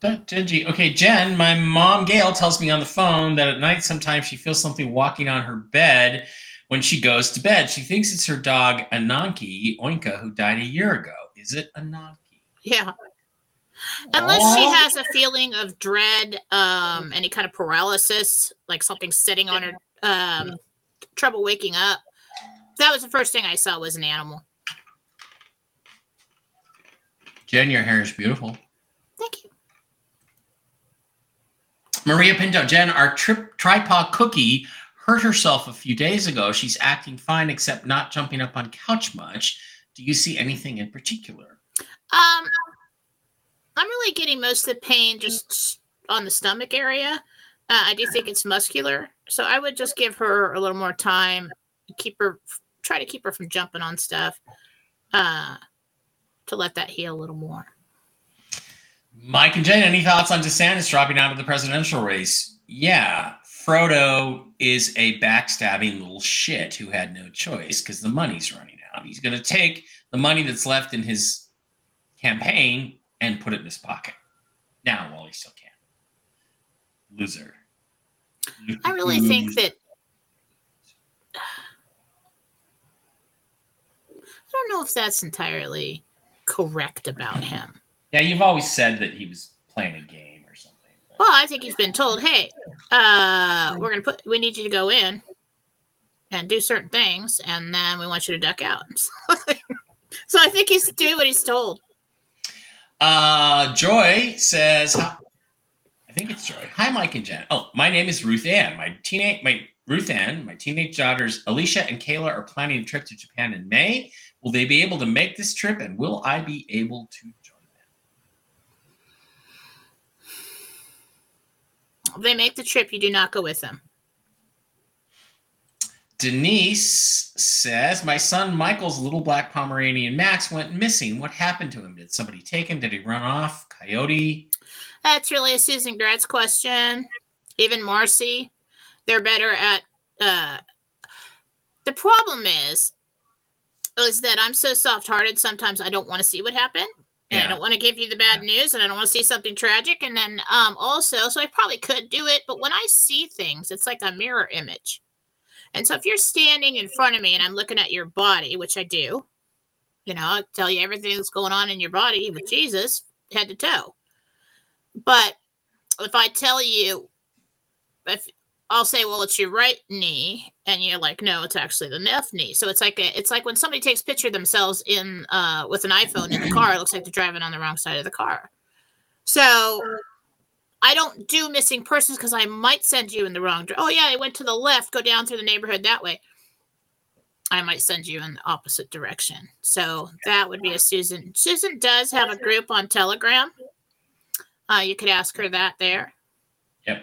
Da, da, da, Okay, Jen, my mom Gail tells me on the phone that at night sometimes she feels something walking on her bed when she goes to bed. She thinks it's her dog Ananki Oinka who died a year ago. Is it Ananki? Yeah. Unless she has a feeling of dread, um, any kind of paralysis, like something sitting on her, um, trouble waking up. That was the first thing I saw was an animal. Jen, your hair is beautiful. Thank you. Maria Pinto, Jen, our trip tripod cookie hurt herself a few days ago. She's acting fine, except not jumping up on couch much. Do you see anything in particular? Um, I'm really getting most of the pain just on the stomach area. Uh, I do think it's muscular, so I would just give her a little more time. Keep her, try to keep her from jumping on stuff, uh, to let that heal a little more. Mike and Jen, any thoughts on DeSantis dropping out of the presidential race? Yeah, Frodo is a backstabbing little shit who had no choice because the money's running out. He's going to take the money that's left in his campaign and put it in his pocket. Now, while he still can. Loser. I really think that I don't know if that's entirely correct about him. Yeah, you've always said that he was playing a game or something. but- Well, I think he's been told, "Hey, uh, we're gonna put. We need you to go in and do certain things, and then we want you to duck out." so I think he's doing what he's told. Uh, Joy says, I think it's Joy. Hi, Mike and Jen. Oh, my name is Ruth Ann. My teenage, my Ruth Ann, my teenage daughters Alicia and Kayla are planning a trip to Japan in May. Will they be able to make this trip, and will I be able to join them? If they make the trip, you do not go with them. Denise says, My son Michael's little black Pomeranian Max went missing. What happened to him? Did somebody take him? Did he run off? Coyote? That's really a Susan Gratz question. Even Marcy, they're better at. Uh, the problem is, is that I'm so soft-hearted. Sometimes I don't want to see what happened, and I don't want to give you the bad news, and I don't want to see something tragic. And then, um, also, so I probably could do it, but when I see things, it's like a mirror image. And so, if you're standing in front of me and I'm looking at your body, which I do, you know, I tell you everything that's going on in your body with Jesus, head to toe. But if I tell you, if I'll say, well, it's your right knee, and you're like, no, it's actually the left knee. So it's like a, it's like when somebody takes a picture of themselves in uh, with an iPhone in the car, it looks like they're driving on the wrong side of the car. So I don't do missing persons because I might send you in the wrong. Oh yeah, I went to the left. Go down through the neighborhood that way. I might send you in the opposite direction. So that would be a Susan. Susan does have a group on Telegram. Uh, you could ask her that there. Yep.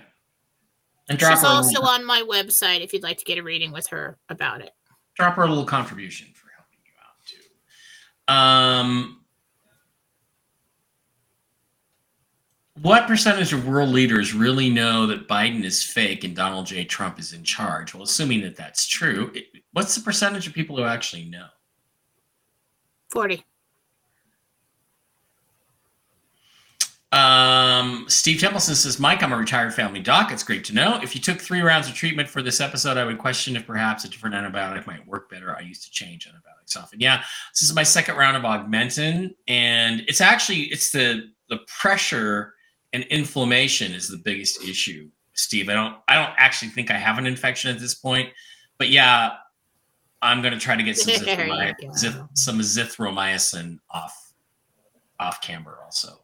And drop She's also on my website if you'd like to get a reading with her about it. drop her a little contribution for helping you out too. Um, what percentage of world leaders really know that Biden is fake and Donald J. Trump is in charge? Well, assuming that that's true, it, what's the percentage of people who actually know? 40. Um, Steve Templeson says, Mike, I'm a retired family doc. It's great to know. If you took three rounds of treatment for this episode, I would question if perhaps a different antibiotic might work better. I used to change antibiotics often. Yeah, this is my second round of Augmentin, and it's actually it's the the pressure and inflammation is the biggest issue, Steve. I don't I don't actually think I have an infection at this point, but yeah, I'm going to try to get some zithromycin, zith, some azithromycin off off camber also,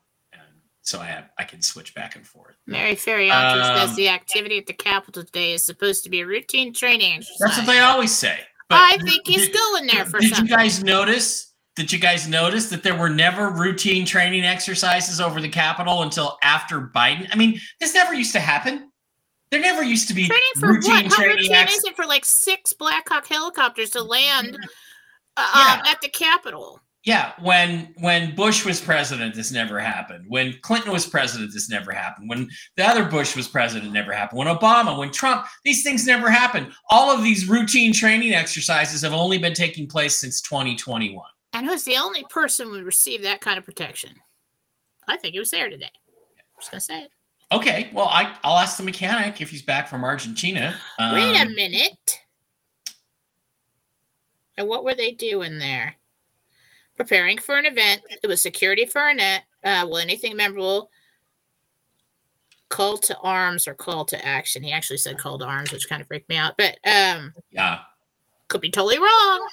so I have I can switch back and forth. Mary Ferrianto Um, says the activity at the Capitol today is supposed to be a routine training exercise. That's what they always say. But I think he's did- going there for Did you guys notice? Did you guys notice that there were never routine training exercises over the Capitol until after Biden? I mean, this never used to happen. There never used to be Training for routine what? How training routine ex- is it for like six Black Hawk helicopters to land uh, Yeah. at the Capitol? Yeah, when when Bush was president, this never happened. When Clinton was president, this never happened. When the other Bush was president, it never happened. When Obama, when Trump, these things never happened. All of these routine training exercises have only been taking place since 2021. And who's the only person who received that kind of protection? I think he was there today. I'm just gonna say it. Okay, well, I, I'll ask the mechanic if he's back from Argentina. Wait a Um, minute. And what were they doing there? Preparing for an event. It was security for an event. Uh, well, anything memorable. Call to arms or call to action. He actually said call to arms, which kind of freaked me out. But um, Yeah, could be totally wrong.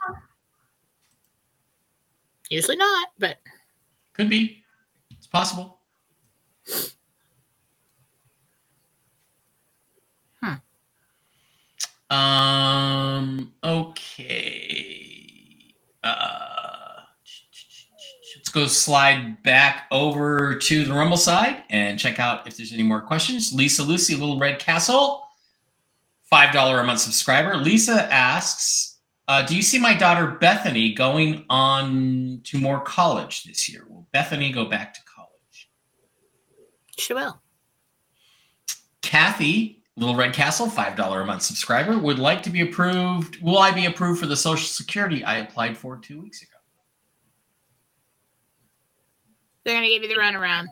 Usually not, but could be. It's possible. Hmm. Um. Okay. Uh, go slide back over to the Rumble side and check out if there's any more questions. Lisa Lucy, Little Red Castle, five dollar a month subscriber. Lisa asks, uh, "Do you see my daughter Bethany going on to more college this year? Will Bethany go back to college?" she will. Kathy, Little Red Castle, $5 a month subscriber, would like to be approved. Will I be approved for the Social Security I applied for two weeks ago? They're gonna give you the runaround.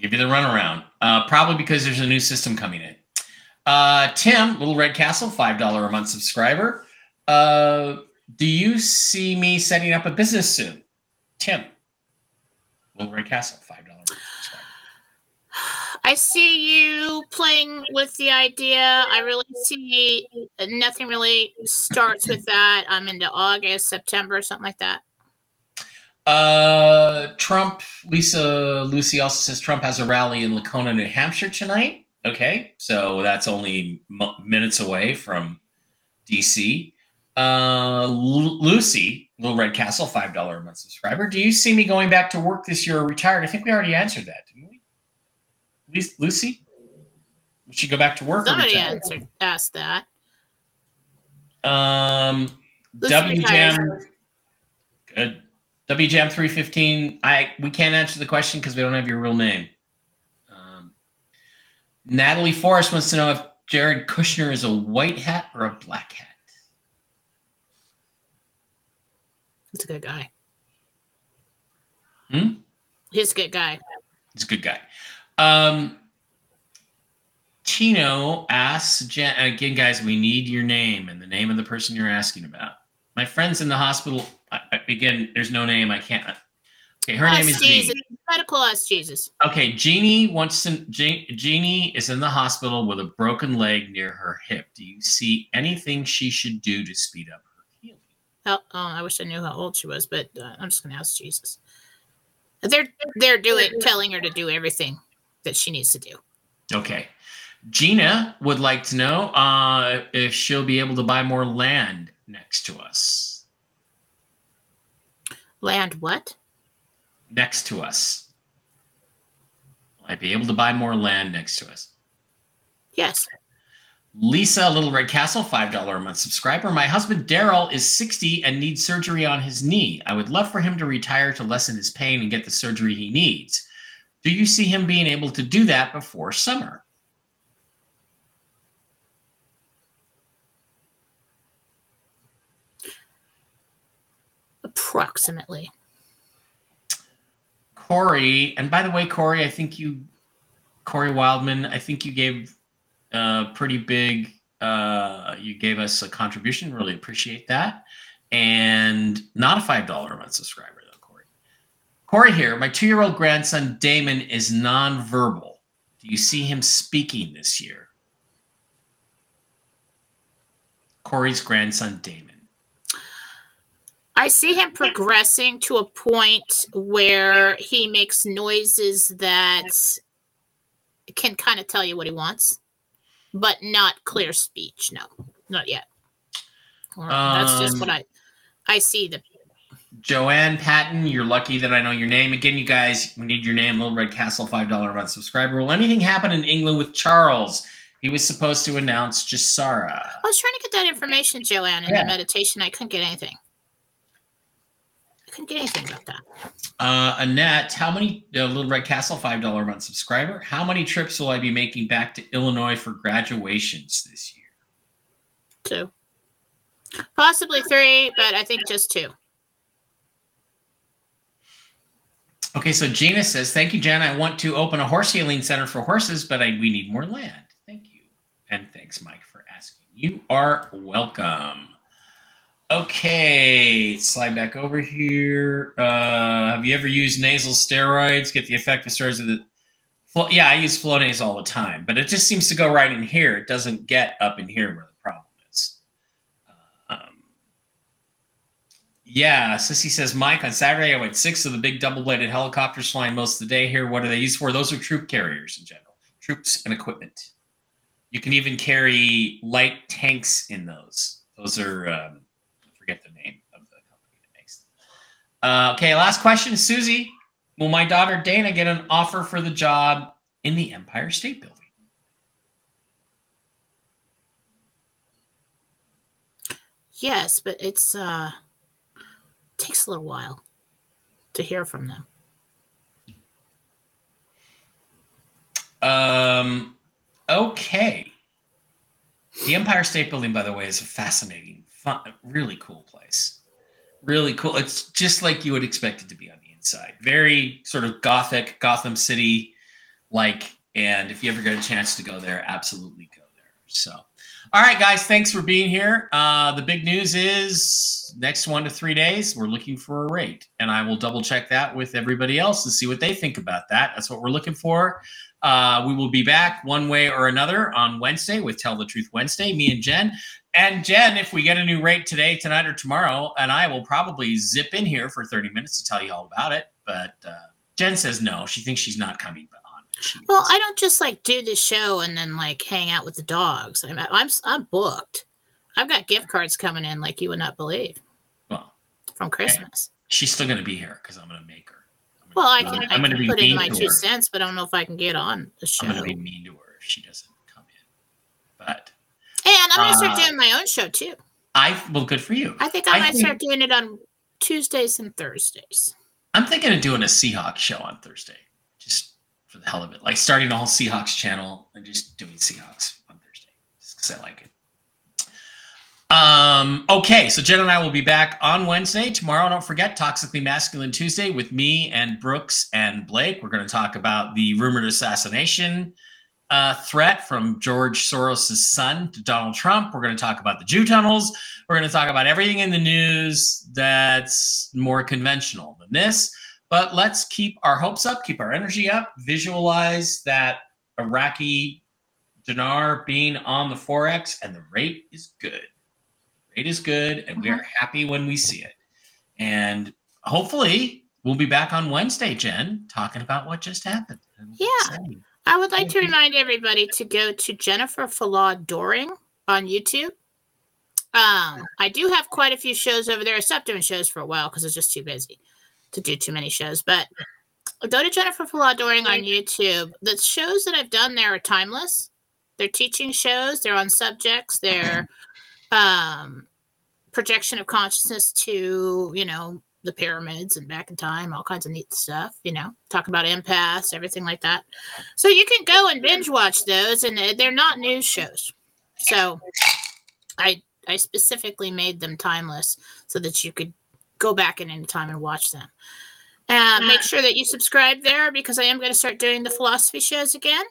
Give you the runaround. Uh, probably because there's a new system coming in. Uh, Tim, Little Red Castle, $5 a month subscriber. Uh, do you see me setting up a business soon? Tim, Little Red Castle, $5 a month subscriber. I see you playing with the idea. I really see nothing really starts with that. I'm into August, September, something like that. Uh, Trump, Lisa Lucy also says Trump has a rally in Laconia, New Hampshire tonight. Okay, so that's only m- minutes away from DC. Uh, Lu- Lucy, Little Red Castle, five dollar a month subscriber. Do you see me going back to work this year or retired? I think we already answered that, didn't we? Lucy, would she go back to work? Somebody answered asked that. Um, Lucy WJam. Good. WJam three fifteen. I we can't answer the question because we don't have your real name. Um, Natalie Forrest wants to know if Jared Kushner is a white hat or a black hat. He's a good guy. Hmm? He's a good guy. He's a good guy. Um, Tino asks again, guys, we need your name and the name of the person you're asking about. My friend's in the hospital. I, I, again, there's no name. I can't. Okay, her name Ask is Jean. Jesus. Medical ask Jesus. Okay, Jeannie wants to. Je- Jeannie is in the hospital with a broken leg near her hip. Do you see anything she should do to speed up her healing? Oh, oh, I wish I knew how old she was, but uh, I'm just gonna ask Jesus. They're they're doing telling her to do everything that she needs to do. Okay, Gina would like to know uh, if she'll be able to buy more land next to us. Land what? Next to us. Will I be able to buy more land next to us? Yes. Lisa, Little Red Castle, $5 a month subscriber. My husband Daryl is 60 and needs surgery on his knee. I would love for him to retire to lessen his pain and get the surgery he needs. Do you see him being able to do that before summer? Approximately. Corey, and by the way, Corey, I think you, Corey Wildman, I think you gave a pretty big, uh, you gave us a contribution. Really appreciate that. And not a $5 a month subscriber, though, Corey. Corey here, my two year old grandson Damon is nonverbal. Do you see him speaking this year? Corey's grandson Damon. I see him progressing to a point where he makes noises that can kind of tell you what he wants, but not clear speech. No, not yet. Or that's just what Um, I I see. The Joanne Patton, you're lucky that I know your name. Again, you guys, we need your name. Little Red Castle, five dollar a month subscriber. Will anything happen in England with Charles? He was supposed to announce GESARA. I was trying to get that information, Joanne, in Yeah. the meditation. I couldn't get anything. Couldn't get anything about that. Uh, Annette, how many uh, Little Red Castle, five dollar a month subscriber? How many trips will I be making back to Illinois for graduations this year? Two, possibly three, but I think just two. Okay, so Gina says, "Thank you, Jen. I want to open a horse healing center for horses, but I, we need more land. Thank you, and thanks, Mike, for asking. You are welcome." Okay, slide back over here. Uh, have you ever used nasal steroids? Get the effect of steroids of the. Flo- yeah, I use Flonase all the time, but it just seems to go right in here. It doesn't get up in here where the problem is. Um, yeah, Sissy says, Mike, on Saturday I went six of the big double bladed helicopters flying most of the day here. What are they used for? Those are troop carriers in general, troops and equipment. You can even carry light tanks in those. Those are, um, forget the name of the company that makes them. Uh, okay, last question, Susie. Will my daughter Dana get an offer for the job in the Empire State Building? Yes, but it's uh takes a little while to hear from them. Um, okay. The Empire State Building, by the way, is a fascinating, fun, really cool place. Really cool. It's just like you would expect it to be on the inside. Very sort of gothic, Gotham City like. And if you ever get a chance to go there, absolutely go there. So, all right, guys, thanks for being here. Uh, the big news is next one to three days, we're looking for a rate. And I will double check that with everybody else and see what they think about that. That's what we're looking for. Uh, we will be back one way or another on Wednesday with Tell the Truth Wednesday, me and Jen. And Jen, if we get a new rate today, tonight, or tomorrow, and I will probably zip in here for 30 minutes to tell you all about it. But uh, Jen says no. She thinks she's not coming on. She Well. I don't just like do the show and then like hang out with the dogs. I'm I'm I'm booked. I've got gift cards coming in like you would not believe well, from Christmas. she's still going to be here because I'm going to make her. Well, I gonna- can, I I'm can going to be put in my two her. cents, but I don't know if I can get on the show. I'm going to be mean to her if she doesn't come in. But I'm gonna start Uh, doing my own show too. I well, good for you. I think I, I might think- start doing it on Tuesdays and Thursdays. I'm thinking of doing a Seahawks show on Thursday, just for the hell of it. Like starting a whole Seahawks channel and just doing Seahawks on Thursday, just because I like it. Um, okay, so Jen and I will be back on Wednesday. Tomorrow, don't forget, Toxically Masculine Tuesday with me and Brooks and Blake. We're going to talk about the rumored assassination uh, threat from George Soros' son to Donald Trump. We're going to talk about the Jew tunnels. We're going to talk about everything in the news that's more conventional than this. But let's keep our hopes up, keep our energy up, visualize that Iraqi dinar being on the Forex, and the rate is good. Rate is good, and we are happy when we see it. And hopefully, we'll be back on Wednesday, Jen, talking about what just happened. Yeah. Exciting. I would like to remind everybody to go to Jennifer Fallaw-Doering on YouTube. Um, I do have quite a few shows over there. I stopped doing shows for a while because it's just too busy to do too many shows. But go to Jennifer Fallaw-Doering on YouTube. The shows that I've done there are timeless. They're teaching shows. They're on subjects. They're um, projection of consciousness to you know the pyramids and back in time, all kinds of neat stuff. You know, talk about empaths, everything like that. So you can go and binge watch those, and uh, they're not news shows. So I I specifically made them timeless so that you could go back in any time and watch them. Uh, make sure that you subscribe there because I am going to start doing the philosophy shows again.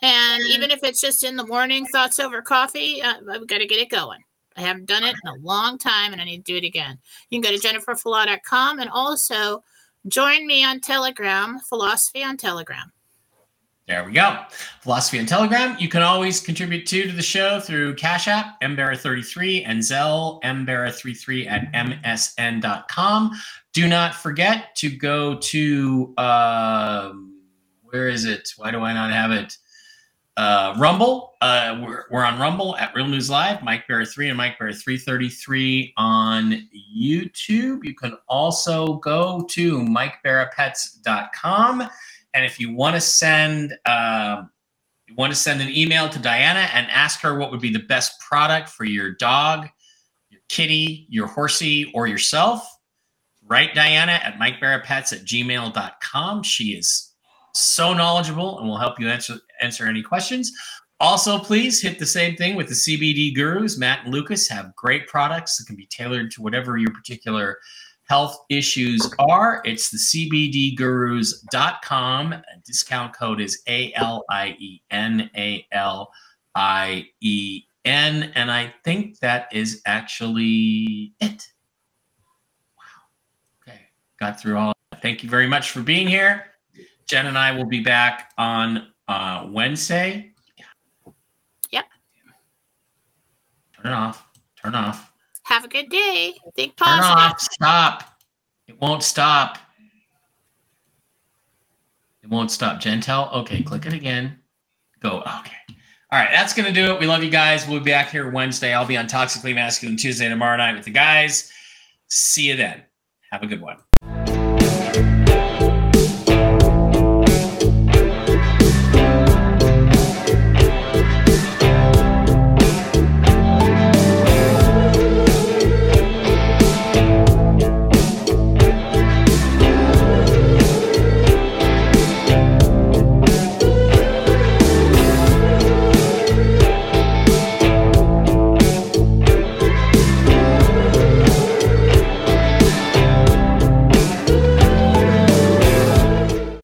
And even if it's just in the morning, thoughts over coffee, uh, I've got to get it going. I haven't done it in a long time and I need to do it again. You can go to jenniferfallaw.com and also join me on Telegram, Philosophy on Telegram. There we go. Philosophy on Telegram. You can always contribute to to the show through Cash App, mbara33, and Zelle, mbara33 at msn.com. Do not forget to go to, uh, where is it? Why do I not have it? Uh, Rumble. Uh, we're, we're on Rumble at Real News Live, Mike Bara 3 and Mike Bara 333 on YouTube. You can also go to MikeBarapets.com. And if you want to send um, you want to send an email to Diana and ask her what would be the best product for your dog, your kitty, your horsey, or yourself, write Diana at MikeBarapets at gmail.com. She is so knowledgeable and will help you answer answer any questions. Also, please hit the same thing with the CBD gurus. Matt and Lucas have great products that can be tailored to whatever your particular health issues are. It's the CBDgurus.com. Discount code is A L I E N A L I E N. And I think that is actually it. Wow. Okay. Got through all. Thank you very much for being here. Jen and I will be back on uh, Wednesday. Yep. Turn it off. Turn off. Have a good day. Think Turn off. Stop. It won't stop. It won't stop. Jentel. Okay, click it again. Go. Okay. All right, that's gonna do it. We love you guys. We'll be back here Wednesday. I'll be on Toxically Masculine Tuesday tomorrow night with the guys. See you then. Have a good one.